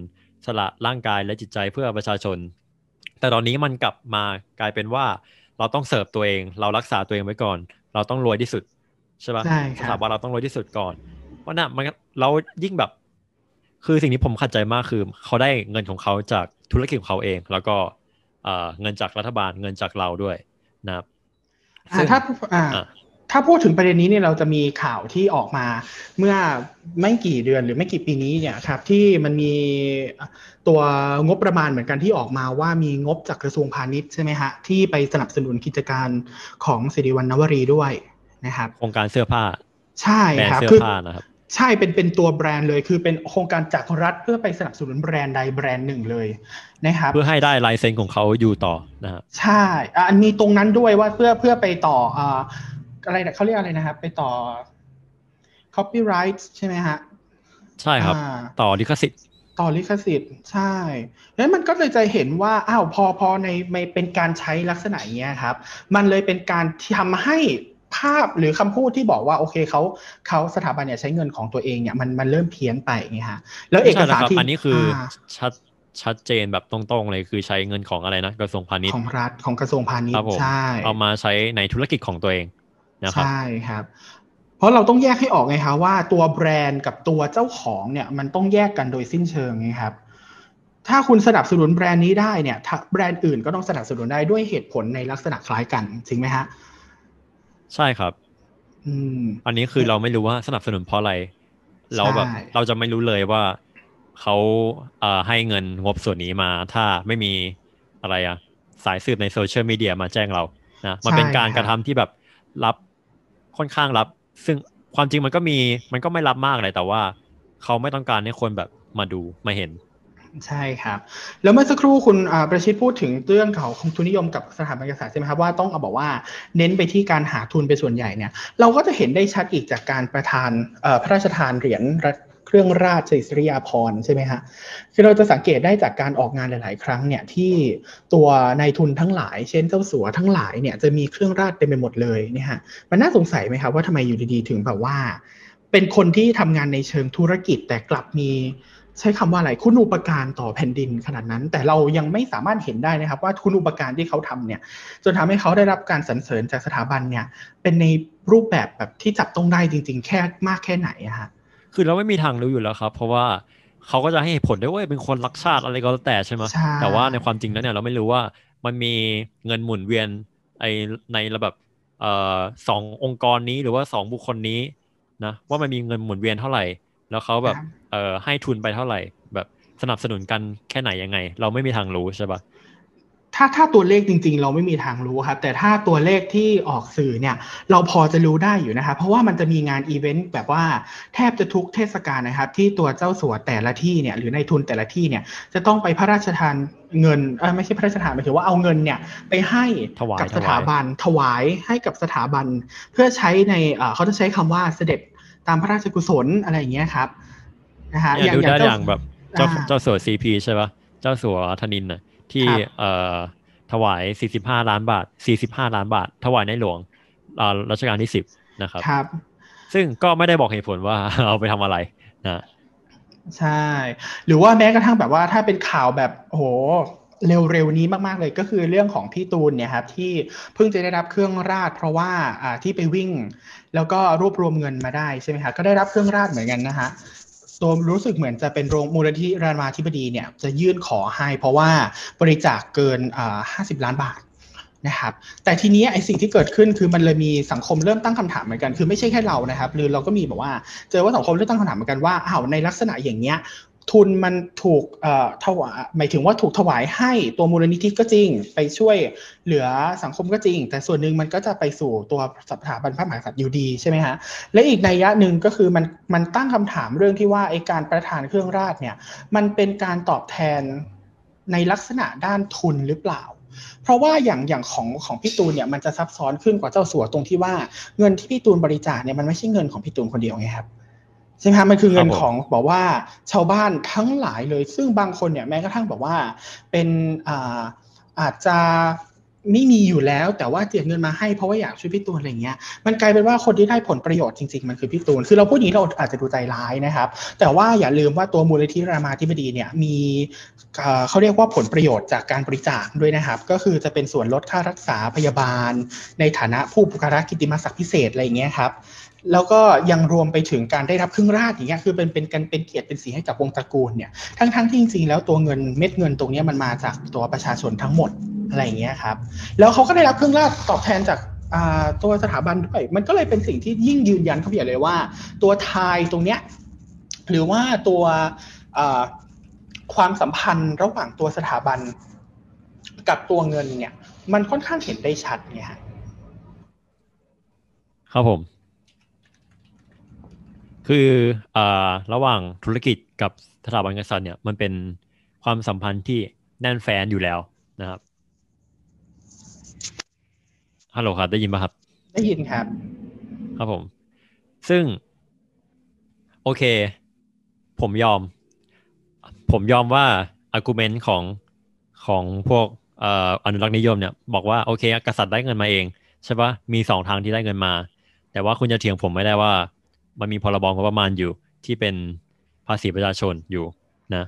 สละร่างกายและจิตใจเพื่อประชาชน แต่ตอนนี้มันกลับมากลายเป็นว่าเราต้องเสิร์ฟตัวเอง เรารักษาตัวเองไว้ก่อน เราต้องรวยที่สุด ใช่ปะใช่คสรับถาบันเราต้องรวยที่สุดก่อนเพราะน่ะมันเรายิ่งแบบ คือสิ่งที่ผมขัดใจมากคือ เขาได้เงินของเขาจากธุรกิจของเขาเอง แล้วก็เอ่อเงินจากรัฐบาลเงินจากเราด้วยนะครับอ่าซึ่งถ้าอ่าอะถ้าพูดถึงประเด็นนี้เนี่ยเราจะมีข่าวที่ออกมา เมื่อไม่กี่เดือนหรือไม่กี่ปีนี้เนี่ยครับที่มันมีตัวงบประมาณเหมือนกันที่ออกมาว่ามีงบจากกระทรวงพาณิชย์ใช่ไหมฮะที่ไปสนับสนุนกิจการของสิริวัณณวรีด้วย นะครับโครงการเสื้อผ้า ใช่แบรนครับด์เสื้อคือผ้านะครับใช่เป็นเป็นตัวแบรนด์เลย คือเป็นโครงการจากรัฐเพื่อไปสนับสนุนแบรนด์ใดแบรนด์หนึ่งเลยนะครับ เพื่อให้ได้ลายเซ็นของเขาอยู่ต่อนะครับใช่อะอันมีตรงนั้นด้วยว่าเพื่อเพื่อไปต่ออ่าอะไรนะเขาเรียกอะไรนะครับ ไปต่อ copyright ใช่ไหมฮะใช่ครับอ่าต่อลิขสิทธิ์ต่อลิขสิทธิ์ใช่แล้วมันก็เลยจะเห็นว่าอ้าวพอพอในในเป็นการใช้ลักษณะอย่างเงี้ยครับ มันเลยเป็นการที่ทำให้ ภาพหรือคำพูดที่บอกว่าโอเคเขาเขาสถาบันเนี่ยใช้เงินของตัวเองเนี่ยมันมันเริ่มเพี้ยนไปไงฮะแล้วเอกใช่นะสารครับที่อันนี้คืออาชัดชัดเจนแบบตรงๆเลยคือใช้เงินของอะไรนะกระทรวงพาณิชย์ของรัฐของกระทรวงพาณิชครับย์ผมใช่เอามาใช้ในธุรกิจของตัวเองนะครับใช่ครับเพราะเราต้องแยกให้ออกไงคะว่าตัวแบรนด์กับตัวเจ้าของเนี่ยมันต้องแยกกันโดยสิ้นเชิงไงครับถ้าคุณสนับสนุนแบรนด์นี้ได้เนี่ยถ้าแบรนด์อื่นก็ต้องสนับสนุนได้ด้วยเหตุผลในลักษณะคล้ายกันจริงไหมฮะ ใช่ครับ อืม อันนี้คือเราไม่รู้ว่าสนับสนุนเพราะอะไร เราแบบใช่เราจะไม่รู้เลยว่าเขาเอ่อให้เงินงบส่วนนี้มา ถ้าไม่มีอะไรอะสายสืบในโซเชียลมีเดียมาแจ้งเรานะมันเป็นการกระทำที่แบบรับค่อนข้างรับ ซึ่งความจริงมันก็มีมันก็ไม่รับมากเลยแต่ว่าเขาไม่ต้องการให้คนแบบมาดูมาเห็น ใช่ครับ แล้วเมื่อสักครู่คุณประชิดพูดถึงเรื่องของทุนนิยมกับสถาบันการศึกษาใช่ไหมครับว่าต้องเอาบอกว่าเน้นไปที่การหาทุนเป็นส่วนใหญ่เนี่ยเราก็จะเห็นได้ชัดอีกจากการประทานพระราชทานเหรียญเครื่องราชอิริยาภรณ์ใช่ไหมฮะคือเราจะสังเกตได้จากการออกงานหลาย ๆ ครั้งเนี่ยที่ตัวนายทุนทั้งหลาย เช่นเจ้าสัวทั้งหลายเนี่ยจะมีเครื่องราชเต็มไปหมดเลยเนี่ยฮะมันน่าสงสัยไหมครับว่าทำไมอยู่ดี ๆ ถึงแบบว่า เป็นคนที่ทำงานในเชิงธุรกิจแต่กลับมี ใช้คำว่าอะไรคุณอุปการต่อแผ่นดินขนาดนั้น แต่เรายังไม่สามารถเห็นได้นะครับ ว่าคุณอุปการที่เขาทำเนี่ยจนทำให้เขาได้รับการสรรเสริญจากสถาบันเนี่ย เป็นในรูปแบบแบบที่จับต้องได้จริง ๆ แค่มากแค่ไหนอะฮะคือเราไม่มีทางรู้อยู่แล้วครับ เพราะว่าเขาก็จะให้เหตุผลด้วยว่าเป็นคนรักชาติอะไรก็แล้วแต่ใช่ไหมใช่แต่ว่าในความจริงแล้วเนี่ยเราไม่รู้ว่ามันมีเงินหมุนเวียนไอในระแบบเอ่อสององค์กรนี้หรือว่าสองบุคคลนี้นะว่ามันมีเงินหมุนเวียนเท่าไหร่ แล้วเขาแบบครับเอ่อให้ทุนไปเท่าไหร่ แบบสนับสนุนกันแค่ไหนยังไง เราไม่มีทางรู้ใช่ปะถ้าถ้าตัวเลขจริง ๆ เราไม่มีทางรู้ครับแต่ถ้าตัวเลขที่ออกสื่อเนี่ยเราพอจะรู้ได้อยู่นะครับเพราะว่ามันจะมีงานอีเวนต์แบบว่าแทบจะทุกเทศกาลนะครับ ที่ตัวเจ้าสัวแต่ละที่เนี่ยหรือในทุนแต่ละที่เนี่ยจะต้องไปพระราชทานเงินเออไม่ใช่พระราชทานหมายถึงว่าเอาเงินเนี่ยไปให้ถวายกับถสวายถาบันถวายให้กับสถาบัน เพื่อใช้ในเอ่อเขาจะใช้คำว่าเสด็จ ตามพระราชกุศลอะไรอย่างเงี้ยครับนะฮะเนี่ยดูได้อย่างแบบเจ้าอ่าเจ้าสัวซีพีใช่ปะเจ้าสัวธนินน่ะที่ครับเอ่อถวาย 45 ล้านบาท 45 ล้านบาท ถวายในหลวงอ่ารัชกาลที่ 10 นะครับครับ ซึ่งก็ไม่ได้บอกเหตุผลว่าเอาไปทำอะไรนะใช่ หรือว่าแม้กระทั่งแบบว่าถ้าเป็นข่าวแบบโอ้โห เร็วๆนี้มากๆเลยก็คือเรื่องของพี่ตูนเนี่ยครับที่เพิ่งจะได้รับเครื่องราช เพราะว่าที่ไปวิ่ง แล้วก็รวบรวมเงินมาได้ใช่ไหมครับก็ได้รับเครื่องราชเหมือนกันนะฮะตัวรู้สึกเหมือนจะเป็นโรงมูลนิธิรามาธิบดีเนี่ยจะยื่นขอให้เพราะว่าบริจาคเกินอ่าห้าสิบล้านบาทนะครับแต่ทีนี้ไอ้สิ่งที่เกิดขึ้นคือมันเลยมีสังคมเริ่มตั้งคำถามเหมือนกัน คือไม่ใช่แค่เรานะครับหรือเราก็มีแบบว่าเจอว่าสังคมเริ่มตั้งคำถามเหมือนกันว่าอ้าวในลักษณะอย่างเนี้ย ทุนมันถูกถวายหมายถึงว่าถูกถวายให้ตัวมูลนิธิก็จริง ไปช่วยเหลือสังคมก็จริง แต่ส่วนหนึ่งมันก็จะไปสู่ตัวสถาบันพระมหากษัตริย์อยู่ดีใช่ไหมฮะและอีกในยะหนึ่งก็คือมันมันตั้งคำถามเรื่องที่ว่าไอการประทานเครื่องราชเนี่ยมันเป็นการตอบแทนในลักษณะด้านทุนหรือเปล่า เพราะว่าอย่างอย่างของของพี่ตูนเนี่ยมันจะซับซ้อนขึ้นกว่าเจ้าสัวตรงที่ว่าเงินที่พี่ตูนบริจาคเนี่ยมันไม่ใช่เงินของพี่ตูนคนเดียวไงครับ ใช่ไหมครับมันคือเงินครับผมของบอกว่าชาวบ้านทั้งหลายเลย ซึ่งบางคนเนี่ยแม้กระทั่งบอกว่าเป็นอ่าอาจจะไม่มีอยู่แล้วแต่ว่าเจียดเงินมาให้เพราะว่าอยากช่วยพี่ตูนอะไรเงี้ยมันกลายเป็นว่าคนที่ได้ผลประโยชน์จริงๆมันคือพี่ตูนคือเราพูดอย่างนี้เราอาจจะดูใจร้ายนะครับ แต่ว่าอย่าลืมว่าตัวมูลนิธิรามาธิบดีเนี่ยมีเขาเรียกว่าผลประโยชน์จากการบริจาคด้วยนะครับ ก็คือจะเป็นส่วนลดค่ารักษาพยาบาล ในฐานะผู้บุคลากรกิติมศักดิ์พิเศษอะไรเงี้ยครับ แล้วก็ยังรวมไปถึงการได้รับครึ่งราชอย่างเงี้ยคือเป็นเป็นกันเป็นเกียรติเป็นสีให้กับวงตระกูลเนี่ยทั้งทั้งที่จริงๆแล้วตัวเงินเม็ดเงินตรงนี้มันมาจากตัวประชาชนทั้งหมดอะไรอย่างเงี้ยครับแล้วเขาก็ได้รับครึ่งราชตอบแทนจากตัวสถาบันด้วยมันก็เลยเป็นสิ่งที่ยิ่งยืนยันเขาอย่าเลยว่า ตัวไทยตรงเนี้ยหรือว่าตัวความสัมพันธ์ระหว่างตัวสถาบันกับตัวเงินเนี่ย มันค่อนข้างเห็นได้ชัดเนี่ยครับผม คืออ่าระหว่างธุรกิจกับสถาบันกษัตริย์เนี่ยมันเป็นความสัมพันธ์ที่แน่นแฟ้นอยู่แล้วนะครับฮัลโหลครับได้ยินป่ะครับ ได้ยินครับ ครับผม ซึ่ง โอเค ผมยอม ผมยอมว่า argument ของของพวกอนุรักษ์นิยมเนี่ยบอกว่าโอเคกษัตริย์ได้เงินมาเอง ใช่ปะมีสองทางที่ได้เงินมา แต่ว่าคุณจะเถียงผมไม่ได้ว่า มันมีพรบงบประมาณอยู่ที่เป็นภาษีประชาชนอยู่นะ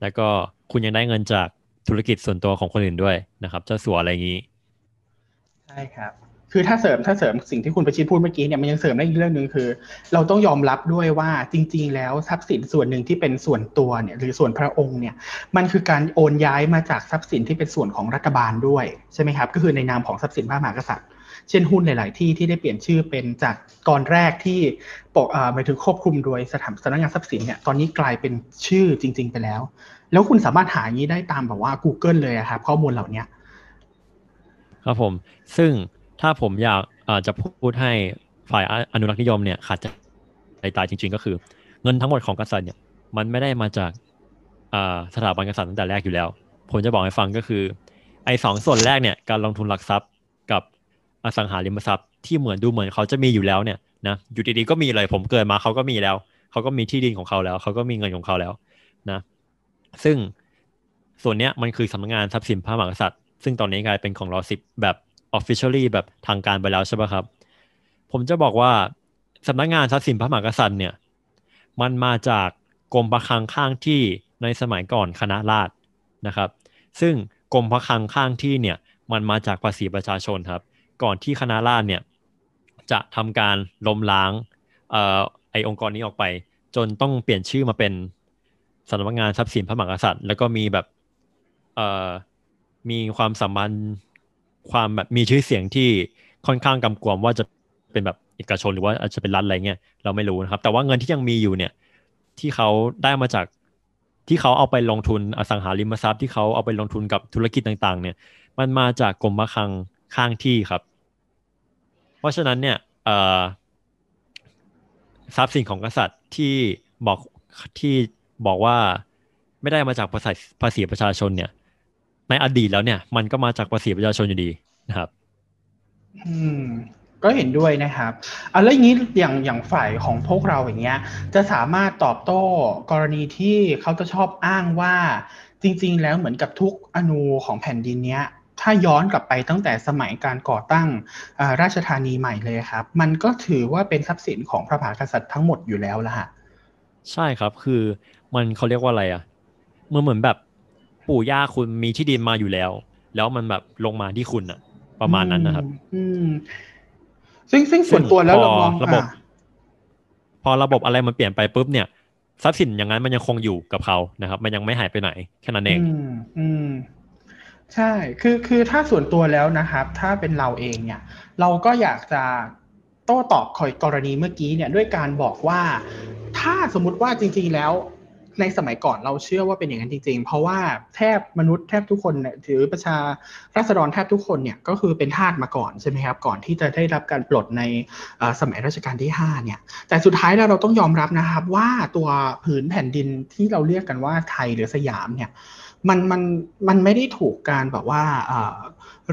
แล้วก็คุณยังได้เงินจากธุรกิจส่วนตัวของคนอื่นด้วยนะครับ เจ้าสัวอะไรอย่างนี้ ใช่ครับ คือถ้าเสริมถ้าเสริมสิ่งที่คุณประชิดพูดเมื่อกี้เนี่ยมันยังเสริมได้อีกเรื่องหนึ่งคือ เราต้องยอมรับด้วยว่าจริง ๆ แล้วทรัพย์สินส่วนหนึ่งที่เป็นส่วนตัวเนี่ยหรือส่วนพระองค์เนี่ยมันคือการโอนย้ายมาจากทรัพย์สินที่เป็นส่วนของรัฐบาลด้วยใช่ไหมครับ ก็คือในนามของทรัพย์สินพระมหากษัตริย์ เช่นหุ้นหลาย ๆ ที่ที่ได้เปลี่ยนชื่อเป็นจากก่อนแรกที่ปกหมายถึงควบคุมโดยสถานสำนักงานทรัพย์สินเนี่ยตอนนี้กลายเป็นชื่อจริง ๆ ไปแล้ว แล้วคุณสามารถหาอย่างนี้ได้ตามแบบว่า Google เลยครับข้อมูลเหล่านี้ครับผมซึ่งถ้าผมอยากจะพูดให้ฝ่ายอนุรักษ์นิยมเนี่ยขาดใจตายจริง ๆ ก็คือ เงินทั้งหมดของกษัตริย์เนี่ยมันไม่ได้มาจากสถาบันกษัตริย์ตั้งแต่แรกอยู่แล้ว ผมจะบอกให้ฟังก็คือ ไอ้สองส่วนแรกเนี่ยการลงทุนหลักทรัพย์กับ อสังหาริมทรัพย์ที่เหมือนดูเหมือนเขาจะมีอยู่แล้วเนี่ยนะอยู่ดีๆก็มีเลยผมเกิดมาเขาก็มีแล้ว เขาก็มีที่ดินของเขาแล้ว เขาก็มีเงินของเขาแล้วนะซึ่งส่วนเนี้ยมันคือสำนักงานทรัพย์สินพระมหากษัตริย์ ซึ่งตอนนี้กลายเป็นของรอสิบแบบ officially แบบทางการไปแล้วใช่ไหมครับ ผมจะบอกว่าสำนักงานทรัพย์สินพระมหากษัตริย์เนี่ยมันมาจากกรมประคังข้างที่ในสมัยก่อนคณะราษฎรนะครับ ซึ่งกรมประคังข้างที่เนี่ยมันมาจากภาษีประชาชนครับ ก่อนที่คณะราษฎรเนี่ยจะทำการล้มล้างเอ่อไอองค์กรนี้ออกไป จนต้องเปลี่ยนชื่อมาเป็นสำนักงานทรัพย์สินพระมหากษัตริย์ แล้วก็มีแบบเอ่อมีความสัมพันธ์ความแบบมีชื่อเสียงที่ค่อนข้างกำกวมว่าจะเป็นแบบเอกชนหรือว่าอาจจะเป็นรัฐอะไรเงี้ยเราไม่รู้นะครับ แต่ว่าเงินที่ยังมีอยู่เนี่ยที่เขาได้มาจากที่เขาเอาไปลงทุนอสังหาริมทรัพย์ที่เขาเอาไปลงทุนกับธุรกิจต่าง ๆ เนี่ย มันมาจากกรมมะคัง ข้างที่ครับ เพราะฉะนั้นเนี่ยทรัพย์สินของกษัตริย์ที่บอกที่บอกว่าไม่ได้มาจากภาษีภาษีประชาชนเนี่ย ในอดีตแล้วเนี่ย มันก็มาจากภาษีประชาชนอยู่ดีนะครับ อืม ก็เห็นด้วยนะครับอะแล้วอย่างนี้อย่างอย่างฝ่ายของพวกเราอย่างเงี้ย จะสามารถตอบโต้กรณีที่เขาจะชอบอ้างว่าจริง ๆ แล้วเหมือนกับทุกอนูของแผ่นดินเนี้ย ถ้าย้อนกลับไปตั้งแต่สมัยการก่อตั้งราชธานีใหม่เลยครับ มันก็ถือว่าเป็นทรัพย์สินของพระมหากษัตริย์ทั้งหมดอยู่แล้วละฮะใช่ครับคือมันเขาเรียกว่าอะไรอะเมื่อเหมือนแบบปู่ย่าคุณมีที่ดินมาอยู่แล้ว แล้วมันแบบลงมาที่คุณอะ ประมาณนั้นนะครับ อืม ซึ่งซึ่งส่วนตัวแล้วเรามองระบบ พอระบบอะไรมันเปลี่ยนไปปุ๊บเนี่ยทรัพย์สินอย่างนั้นมันยังคงอยู่กับเขานะครับ มันยังไม่หายไปไหนแค่นั้นเอง อืม ใช่ คือ คือถ้าส่วนตัวแล้วนะครับ ถ้าเป็นเราเองเนี่ย เราก็อยากจะโต้ตอบคอยกรณีเมื่อกี้เนี่ยด้วยการบอกว่า ถ้าสมมติว่าจริง ๆ แล้ว ในสมัยก่อนเราเชื่อว่าเป็นอย่างนั้นจริง ๆ เพราะว่าแทบมนุษย์แทบทุกคนเนี่ยถือประชารัษฎรแทบทุกคนเนี่ยก็คือเป็นทาสมาก่อนใช่ไหมครับ ก่อนที่จะได้รับการปลดในสมัยรัชกาลที่ 5 เนี่ย แต่สุดท้ายแล้วเราต้องยอมรับนะครับว่าตัวผืนแผ่นดินที่เราเรียกกันว่าไทยหรือสยามเนี่ย มันมันมันไม่ได้ถูกการแบบว่า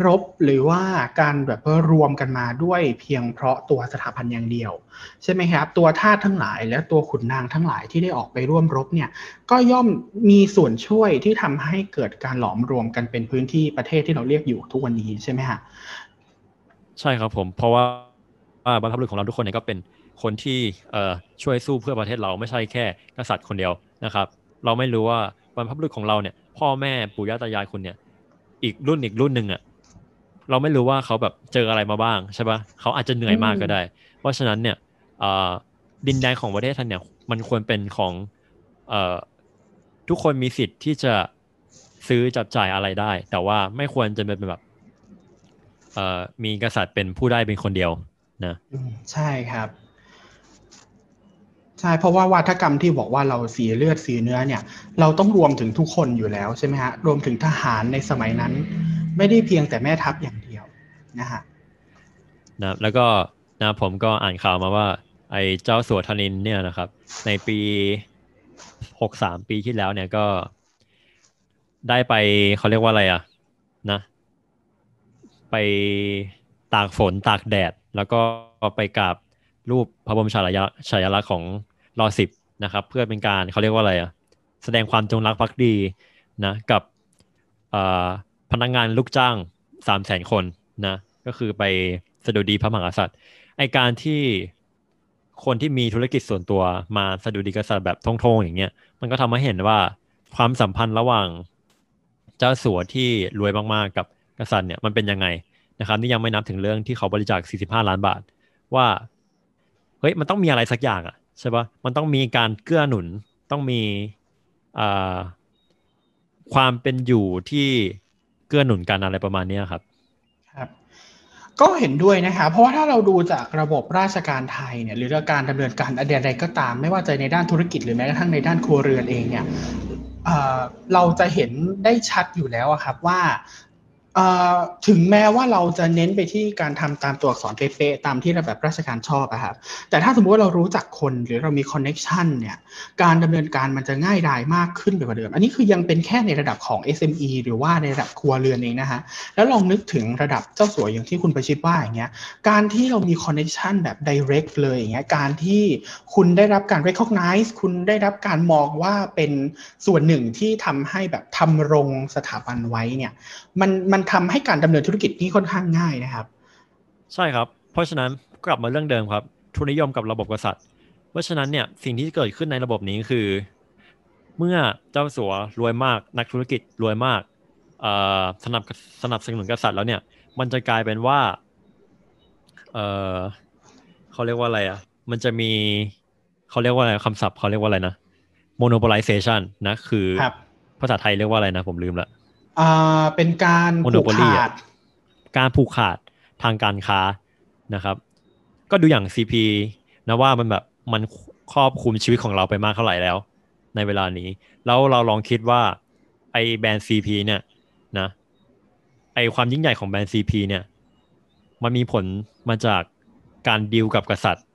รบหรือว่าการแบบรวมกันมาด้วยเพียงเพราะตัวสถาบันอย่างเดียว ใช่ไหมครับ ตัวทาสทั้งหลายและตัวขุนนางทั้งหลายที่ได้ออกไปร่วมรบเนี่ยก็ย่อมมีส่วนช่วยที่ทำให้เกิดการหลอมรวมกันเป็นพื้นที่ประเทศที่เราเรียกอยู่ทุกวันนี้ใช่ไหมฮะใช่ครับผมเพราะว่าบรรพบุรุษของเราทุกคนเนี่ยก็เป็นคนที่ช่วยสู้เพื่อประเทศเราไม่ใช่แค่กษัตริย์คนเดียวนะครับ เราไม่รู้ว่าบรรพบุรุษของเราเนี่ย พ่อแม่ปู่ย่าตายายคุณเนี่ย อีกรุ่นอีกรุ่นหนึ่งอะเราไม่รู้ว่าเขาแบบเจออะไรมาบ้างใช่ปะเขาอาจจะเหนื่อยมากก็ได้ เพราะฉะนั้นเนี่ยดินแดนของประเทศไทยเนี่ย มันควรเป็นของทุกคนมีสิทธิ์ที่จะซื้อจับจ่ายอะไรได้ แต่ว่าไม่ควรจะเป็นแบบมีกษัตริย์เป็นผู้ได้เป็นคนเดียวนะ ใช่ครับ ใช่เพราะว่าวาทกรรมที่บอกว่าเราสีเลือดสีเนื้อเนี่ย เราต้องรวมถึงทุกคนอยู่แล้วใช่ไหมฮะรวมถึงทหารในสมัยนั้น ไม่ได้เพียงแต่แม่ทัพอย่างเดียวนะฮะนะแล้วก็นะผมก็อ่านข่าวมาว่า ไอ้เจ้าสัวธนินเนี่ยนะครับ ในปีหกสามปีที่แล้วเนี่ยก็ได้ไปเขาเรียกว่าอะไรอะนะ ไปตากฝนตากแดด แล้วก็ไปกราบรูปพระบรมฉายาฉายาลักษณ์ของ รอสิบนะครับ เพื่อเป็นการเขาเรียกว่าอะไรอะแสดงความจงรักภักดีนะกับพนักงงานลูกจ้างสามแสนคนนะก็คือไปสะดุดีพระมหากษัตริย์ไอการที่คนที่มีธุรกิจส่วนตัวมาสะดุดีกษัตริย์แบบทงๆอย่างเงี้ยมันก็ทำให้เห็นว่าความสัมพันธ์ระหว่างเจ้าสัวที่รวยมากๆกับกษัตริย์เนี่ยมันเป็นยังไงนะครับนี่ยังไม่นับถึงเรื่องที่เขาบริจาค 45 ล้านบาท ว่าเฮ้ยมันต้องมีอะไรสักอย่างอะ ใช่ปะมันต้องมีการเกื้อหนุนต้องมีความเป็นอยู่ที่เกื้อหนุนกันอะไรประมาณนี้ครับครับ ก็เห็นด้วยนะคะเพราะว่าถ้าเราดูจากระบบราชการไทยเนี่ยหรือการดำเนินการอะไรก็ตาม ไม่ว่าจะในด้านธุรกิจหรือแม้กระทั่งในด้านครัวเรือนเองเนี่ยเราจะเห็นได้ชัดอยู่แล้วครับว่า ถึงแม้ว่าเราจะเน้นไปที่การทำตามตัวอักษรเป๊ะๆตามที่ระแบบราชการชอบอะครับแต่ถ้าสมมติว่าเรารู้จักคนหรือเรามี connection เนี่ยการดำเนินการมันจะง่ายดายมากขึ้นไปกว่าเดิม อันนี้คือยังเป็นแค่ในระดับของ SME หรือว่าในระดับครัวเรือนเองนะฮะแล้วลองนึกถึงระดับเจ้าสัวอย่างที่คุณประชิดว่าอย่างเงี้ยการที่เรามี connection แบบ direct เลยอย่างเงี้ยการที่คุณได้รับการ recognize คุณได้รับการมองว่าเป็นส่วนหนึ่งที่ทำให้แบบธำรงสถาบันไว้เนี่ยมันมันทำให้การดำเนินธุรกิจนี่ค่อนข้างง่ายนะครับ ใช่ครับ เพราะฉะนั้นกลับมาเรื่องเดิมครับ ทุนนิยมกับระบบกษัตริย์ เพราะฉะนั้นเนี่ยสิ่งที่เกิดขึ้นในระบบนี้คือ เมื่อเจ้าสัวรวยมาก นักธุรกิจรวยมากสนับสนับสนุนกษัตริย์แล้วเนี่ย มันจะกลายเป็นว่าเออเขาเรียกว่าอะไรอะ มันจะมีเขาเรียกว่าอะไรคำศัพท์เขาเรียกว่าอะไรนะ monopolization นะคือภาษาไทยเรียกว่าอะไรนะ ผมลืมละ อ่าเป็นการผูกขาดการผูกขาดทางการค้านะครับ ก็ดูอย่าง CP นะว่ามันแบบมันครอบคลุมชีวิตของเราไปมากเท่าไหร่แล้ว ในเวลานี้ แล้วเราลองคิดว่าไอแบรนด์ CP เนี่ยนะไอความยิ่งใหญ่ของแบรนด์ CP เนี่ยมันมีผลมาจากการดีลกับกษัตริย์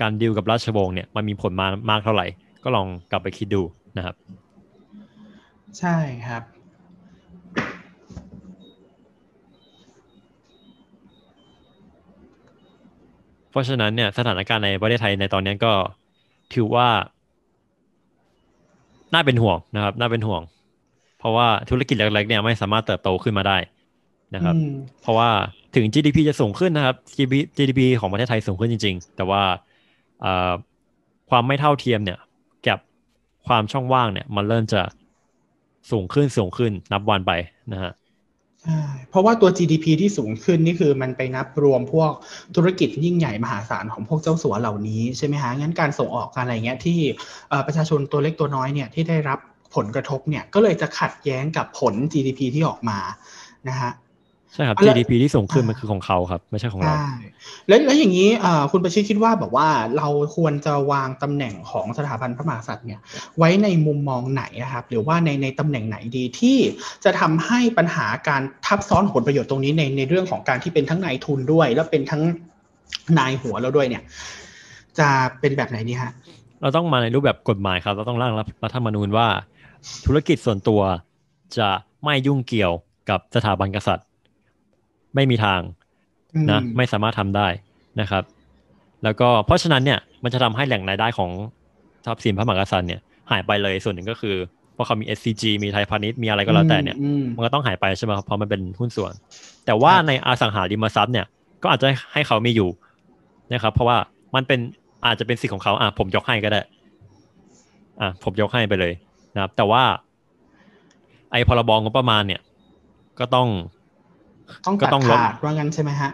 การดีลกับราชวงศ์เนี่ยมันมีผลมามากเท่าไหร่ ก็ลองกลับไปคิดดูนะครับ ใช่ครับ ราะฉะนั้นเนี่ยสถานการณ์ในประเทศไทยในตอนนี้ก็ถือว่า น่าเป็นห่วงนะครับ น่าเป็นห่วง เพราะว่าธุรกิจเล็กๆเนี่ยไม่สามารถเติบโตขึ้นมาได้นะครับ เพราะว่าถึง GDP จะสูงขึ้นนะครับ GDP ของประเทศไทยสูงขึ้นจริง ๆ แต่ว่าความไม่เท่าเทียมเนี่ยกับความช่องว่างเนี่ย มันเริ่มจะสูงขึ้นสูงขึ้นนับวันไปนะฮะ เพราะว่าตัว GDP ที่สูงขึ้นนี่คือมันไปนับรวมพวกธุรกิจยิ่งใหญ่มหาศาลของพวกเจ้าสัวเหล่านี้ใช่ไหมฮะงั้นการส่งออกการอะไรเงี้ยที่ประชาชนตัวเล็กตัวน้อยเนี่ยที่ได้รับผลกระทบเนี่ยก็เลยจะขัดแย้งกับผล GDP ที่ออกมานะฮะ ใช่ครับ GDP ที่สูงขึ้นมันคือของเขาครับ ไม่ใช่ของเรา แล้วแล้วอย่างนี้คุณประชิดคิดว่าแบบว่าเราควรจะวางตำแหน่งของสถาบันพระมหากษัตริย์เนี่ย ไว้ในมุมมองไหนครับ หรือว่าในในตำแหน่งไหนดีที่จะทำให้ปัญหาการทับซ้อนผลประโยชน์ตรงนี้ในในเรื่องของการที่เป็นทั้งนายทุนด้วย แล้วเป็นทั้งนายหัวแล้วด้วยเนี่ย จะเป็นแบบไหนนี่ฮะเราต้องมาในรูปแบบกฎหมายครับ เราต้องร่างรัฐธรรมนูญว่า ธุรกิจส่วนตัวจะไม่ยุ่งเกี่ยวกับสถาบันกษัตริย์ ไม่มีทางนะอืมไม่สามารถทำได้นะครับ แล้วก็เพราะฉะนั้นเนี่ยมันจะทำให้แหล่งรายได้ของทรัพย์สินพระมหากษัตริย์เนี่ยหายไปเลยส่วนหนึ่งก็คือเพราะเขามี SCG มีไทยพาณิชย์มีอะไรก็แล้วแต่เนี่ยอืมมันก็ต้องหายไปใช่ไหมครับเพราะมันเป็นหุ้นส่วน แต่ว่าครับในอสังหาริมทรัพย์เนี่ยก็อาจจะให้เขามีอยู่นะครับ เพราะว่ามันเป็นอาจจะเป็นสิทธิ์ของเขาอะผมยกให้ก็ได้อะผมยกให้ไปเลยนะครับ แต่ว่า ไอ้พรบงบประมาณเนี่ย ก็ต้อง ต้องก็ตัดต้องลดขาดว่างั้นใช่ไหมฮะ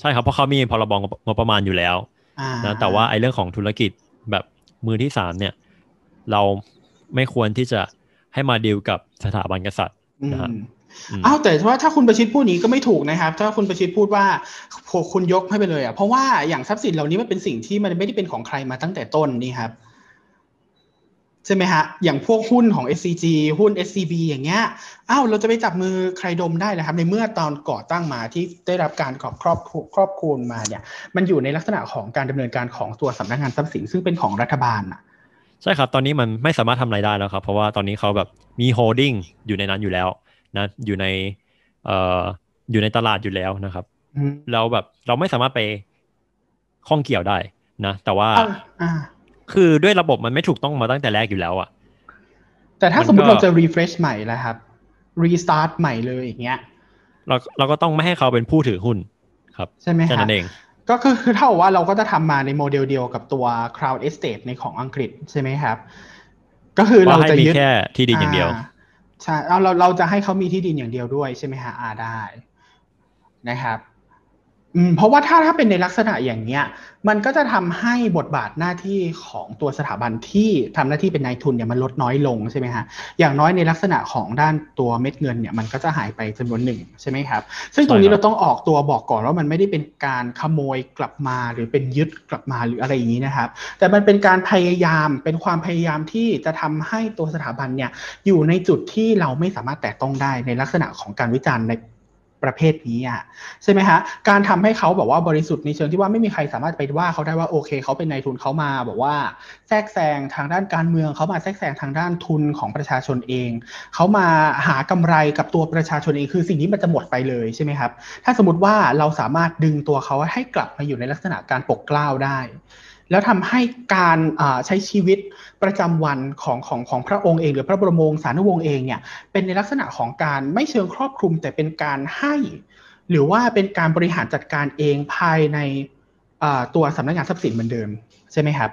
ใช่ครับเพราะเขามีพรบงบประมาณอยู่แล้วอ่านะแต่ว่าไอ้เรื่องของธุรกิจแบบมือที่สามเนี่ย เราไม่ควรที่จะให้มาดีลกับสถาบันกษัตริย์อืมนะครับอืมอ้าวแต่ว่าถ้าคุณประชิดพูดนี้ก็ไม่ถูกนะครับ ถ้าคุณประชิดพูดว่าโหคุณยกให้ไปเลยอะเพราะว่าอย่างทรัพย์สินเหล่านี้มันเป็นสิ่งที่มันไม่ได้เป็นของใครมาตั้งแต่ต้นนี่ครับ ใช่ไหมฮะ อย่างพวกหุ้นของ SCG หุ้น SCB อย่างเงี้ย อ้าวเราจะไปจับมือใครดมได้นะครับ ในเมื่อตอนก่อตั้งมาที่ได้รับการครอบครอบครอบคลุมมาเนี่ย มันอยู่ในลักษณะของการดำเนินการของตัวสำนักงานทรัพย์สินซึ่งเป็นของรัฐบาลอะใช่ครับ ตอนนี้มันไม่สามารถทำอะไรได้แล้วครับ เพราะว่าตอนนี้เขาแบบมีโฮดดิ้งอยู่ในนั้นอยู่แล้วนะอยู่ในเอ่ออยู่ในตลาดอยู่แล้วนะครับอืมเราแบบเราไม่สามารถไปข้องเกี่ยวได้นะ แต่ว่าอ้าวอ่า คือด้วยระบบมันไม่ถูกต้องมาตั้งแต่แรกอยู่แล้วอะแต่ถ้ามันสมมติก็เราจะ refresh ใหม่แล้วครับ restart ใหม่เลยอย่างเงี้ย เราเราก็ต้องไม่ให้เขาเป็นผู้ถือหุ้นครับ ใช่ไหมแค่ฮะนั้นเอง ก็คือคือเท่ากับว่าเราก็จะทำมาในโมเดลเดียวกับตัว Crown Estate ในของอังกฤษใช่ไหมครับ ก็คือเราว่าให้จะมียึดแค่ที่ดินอย่างเดียวใช่เอาเราเราจะให้เขามีที่ดินอย่างเดียวด้วยใช่ไหมฮะอ่าได้นะครับอืม เพราะว่าถ้าถ้าเป็นในลักษณะอย่างเนี้ย มันก็จะทำให้บทบาทหน้าที่ของตัวสถาบันที่ทำหน้าที่เป็นนายทุนเนี่ยมันลดน้อยลงใช่ไหมฮะอย่างน้อยในลักษณะของด้านตัวเม็ดเงินเนี่ยมันก็จะหายไปจำนวนหนึ่งใช่ไหมครับ ซึ่งตรงนี้ใช่ครัเราบต้องออกตัวบอกก่อนว่ามันไม่ได้เป็นการขโมยกลับมาหรือเป็นยึดกลับมาหรืออะไรอย่างนี้นะครับ แต่มันเป็นการพยายามเป็นความพยายามที่จะทำให้ตัวสถาบันเนี่ยอยู่ในจุดที่เราไม่สามารถแตะต้องได้ในลักษณะของการวิจารณ์ใน ประเภทนี้อะใช่ไหมฮะการทำให้เขาแบบว่าบริสุทธิ์ในเชิงที่ว่าไม่มีใครสามารถไปว่าเขาได้ว่าโอเคเขาเป็นนายทุนเขามาบอกว่าแทรกแซงทางด้านการเมืองเขามาแทรกแซงทางด้านทุนของประชาชนเอง เขามาหากำไรกับตัวประชาชนเองคือสิ่งนี้มันจะหมดไปเลยใช่ไหมครับถ้าสมมติว่าเราสามารถดึงตัวเขาให้กลับมาอยู่ในลักษณะการปกเกล้าได้ แล้วทำให้การอ่าใช้ชีวิตประจำวันของของของพระองค์เอง หรือพระบรมวงศานุวงศ์เองเนี่ยเป็นในลักษณะของการไม่เชิงครอบคลุมแต่เป็นการให้ หรือว่าเป็นการบริหารจัดการเองภายในอ่าตัวสำนักงานทรัพย์สินเหมือนเดิมใช่ไหมครับ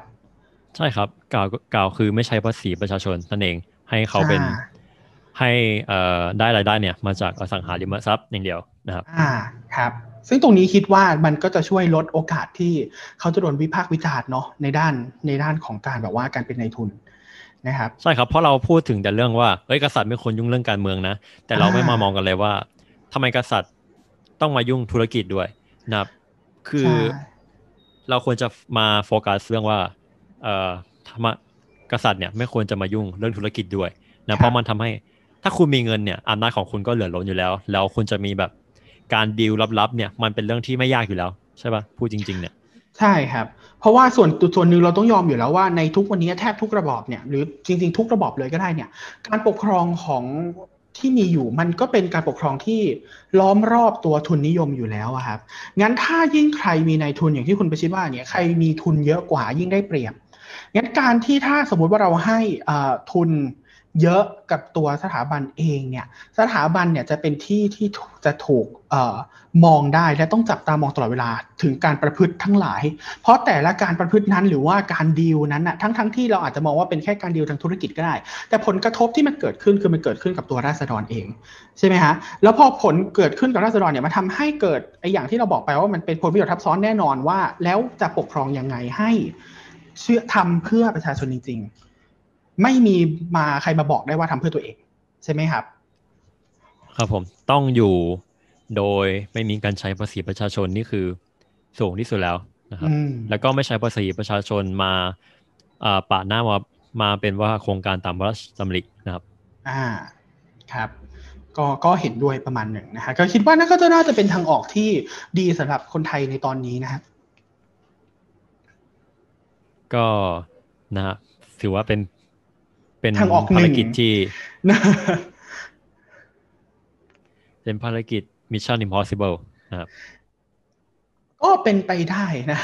ใช่ครับกล่าวกล่าวคือไม่ใช้ภาษีประชาชนนั่นเองให้เขาเป็นอ่าให้เอ่อได้รายได้เนี่ยมาจากอสังหาริมทรัพย์อย่างเดียวนะครับอ่าครับ ซึ่งตรงนี้คิดว่ามันก็จะช่วยลดโอกาสที่เขาจะโดนวิพากษ์วิจารณ์เนาะในด้านในด้านของการแบบว่าการเป็นนายทุนนะครับใช่ครับเพราะเราพูดถึงแต่เรื่องว่าเอ้ยกษัตริย์ไม่ควรยุ่งเรื่องการเมืองนะแต่เราไม่มามองกันเลยว่าทำไมกษัตริย์ต้องมายุ่งธุรกิจด้วยนะครับ คือเราควรจะมาโฟกัสเรื่องว่าเอ่อธรรมกษัตริย์เนี่ยไม่ควรจะมายุ่งเรื่องธุรกิจด้วยนะเพราะมันทำให้ถ้าคุณมีเงินเนี่ยอำนาจของคุณก็เหลือล้นอยู่แล้ว แล้วคุณจะมีแบบ การดีลลับๆเนี่ยมันเป็นเรื่องที่ไม่ยากอยู่แล้ว ใช่ปะพูดจริง ๆ เนี่ยใช่ครับ เพราะว่าส่วนส่วนหนึ่งเราต้องยอมอยู่แล้วว่าในทุกวันนี้แทบทุกระบอบเนี่ยหรือจริง ๆ ทุกระบอบเลยก็ได้เนี่ย การปกครองของที่มีอยู่มันก็เป็นการปกครองที่ล้อมรอบตัวทุนนิยมอยู่แล้วครับ งั้นถ้ายิ่งใครมีนายทุนอย่างที่คุณประชิดว่าเนี่ยใครมีทุนเยอะกว่ายิ่งได้เปรียบ งั้นการที่ถ้าสมมุติว่าเราให้อ่าทุน เยอะกับตัวสถาบันเองเนี่ยสถาบันเนี่ยจะเป็นที่ที่จะถูกออมองได้และต้องจับตามองตลอดเวลาถึงการประพฤติทั้งหลาย เพราะแต่ละการประพฤตินั้นหรือว่าการดีลนั้นน่ะทั้งทั้งที่เราอาจจะมองว่าเป็นแค่การดีลทางธุรกิจก็ได้ แต่ผลกระทบที่มันเกิดขึ้นคือมันเกิดขึ้นกับตัวราษฎรเองใช่ไหมฮะแล้วพอผลเกิดขึ้นกับราษฎรเนี่ยมันทำให้เกิดไอ้อย่างที่เราบอกไปว่ามันเป็นผลประโยชน์ทับซ้อนแน่นอนว่า แล้วจะปกครองยังไงให้เชื่อทำเพื่อประชาชนจริง ๆ ไม่มีมาใครมาบอกได้ว่าทำเพื่อตัวเองใช่ไหมครับ ครับผมต้องอยู่โดยไม่มีการใช้ภาษีประชาชนนี่คือสูงที่สุดแล้วนะครับอืมแล้วก็ไม่ใช้ภาษีประชาชนมาอ่าปะหน้ามามาเป็นว่าโครงการตามพระราชดำรินะครับ อ่าครับก็ก็เห็นด้วยประมาณหนึ่งนะฮะก็คิดว่านั่นก็จะน่าจะเป็นทางออกที่ดีสำหรับคนไทยในตอนนี้นะครับก็นะฮะถือว่าเป็น เป็นทางออกหนึ่งภารกิจที่เป็นภารกิจ Mission Impossible นะครับก็เป็นไปได้นะ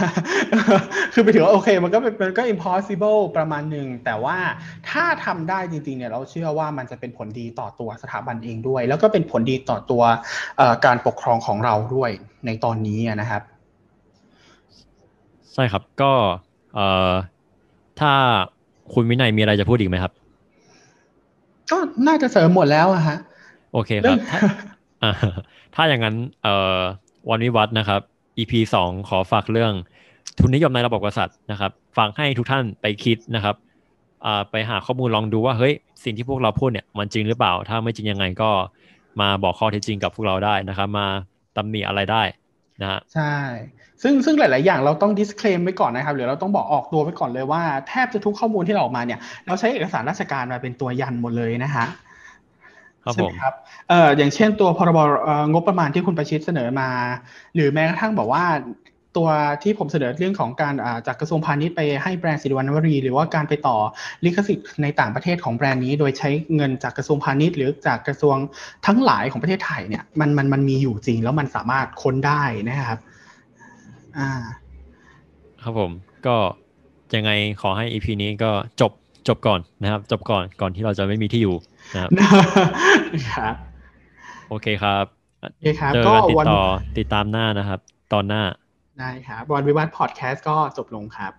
คือไปถือว่าโอเค มันก็เป็นมันก็ impossible ประมาณหนึ่ง แต่ว่าถ้าทำได้จริงๆเนี่ยเราเชื่อว่ามันจะเป็นผลดีต่อตัวสถาบันเองด้วย แล้วก็เป็นผลดีต่อตัวเอ่อการปกครองของเราด้วยในตอนนี้อะนะครับ ใช่ครับก็เอ่อถ้าคุณวินัยมีอะไรจะพูดอีกไหมครับ ก็น่าจะเสริมหมดแล้วอะฮะ โอเคครับถ้าอ่าถ้าอย่างนั้นเอ่อวันวิวัฒน์นะครับ EP สองขอฝากเรื่อง ทุนนิยมในระบบกษัตริย์นะครับฝากให้ทุกท่านไปคิดนะครับอ่าไปหาข้อมูลลองดูว่าเฮ้ยสิ่งที่พวกเราพูดเนี่ยมันจริงหรือเปล่า ถ้าไม่จริงยังไงก็มาบอกข้อเท็จจริงกับพวกเราได้นะครับ มาตำหนิอะไรได้ นะฮะใช่ ซึ่งซึ่งหลาย ๆ อย่างเราต้อง disclaim ไว้ก่อนนะครับหรือเราต้องบอกออกตัวไว้ก่อนเลยว่าแทบจะทุกข้อมูลที่เราออกมาเนี่ยเราใช้เอกสารราชการมาเป็นตัวยันหมดเลยนะฮะครับใช่ผไหมมครับเอ่ออย่างเช่นตัวพรบเอ่องบประมาณที่คุณประชิตเสนอมา หรือแม้กระทั่งบอกว่า ตัวที่ผมเสนอเรื่องของการอ่าจากกระทรวงพาณิชย์ไปให้แบรนด์สิริวัณวรี หรือว่าการไปต่อลิขสิทธิ์ในต่างประเทศของแบรนด์นี้ โดยใช้เงินจากกระทรวงพาณิชย์ หรือจากกระทรวงทั้งหลายของประเทศไทยเนี่ยมันมันมันมีอยู่จริง แล้วมันสามารถค้นได้นะครับอ่าครับผมก็ยังไงขอให้ EP นี้ก็จบจบก่อนนะครับ จบก่อนก่อนที่เราจะไม่มีที่อยู่นะครับครับโอเคครับโอเคครับเจอก็กันติดวันต่อติดตามหน้านะครับ ตอนหน้า ได้ครับบอลวิวัฒน์พอดแคสต์ก็จบลงครับ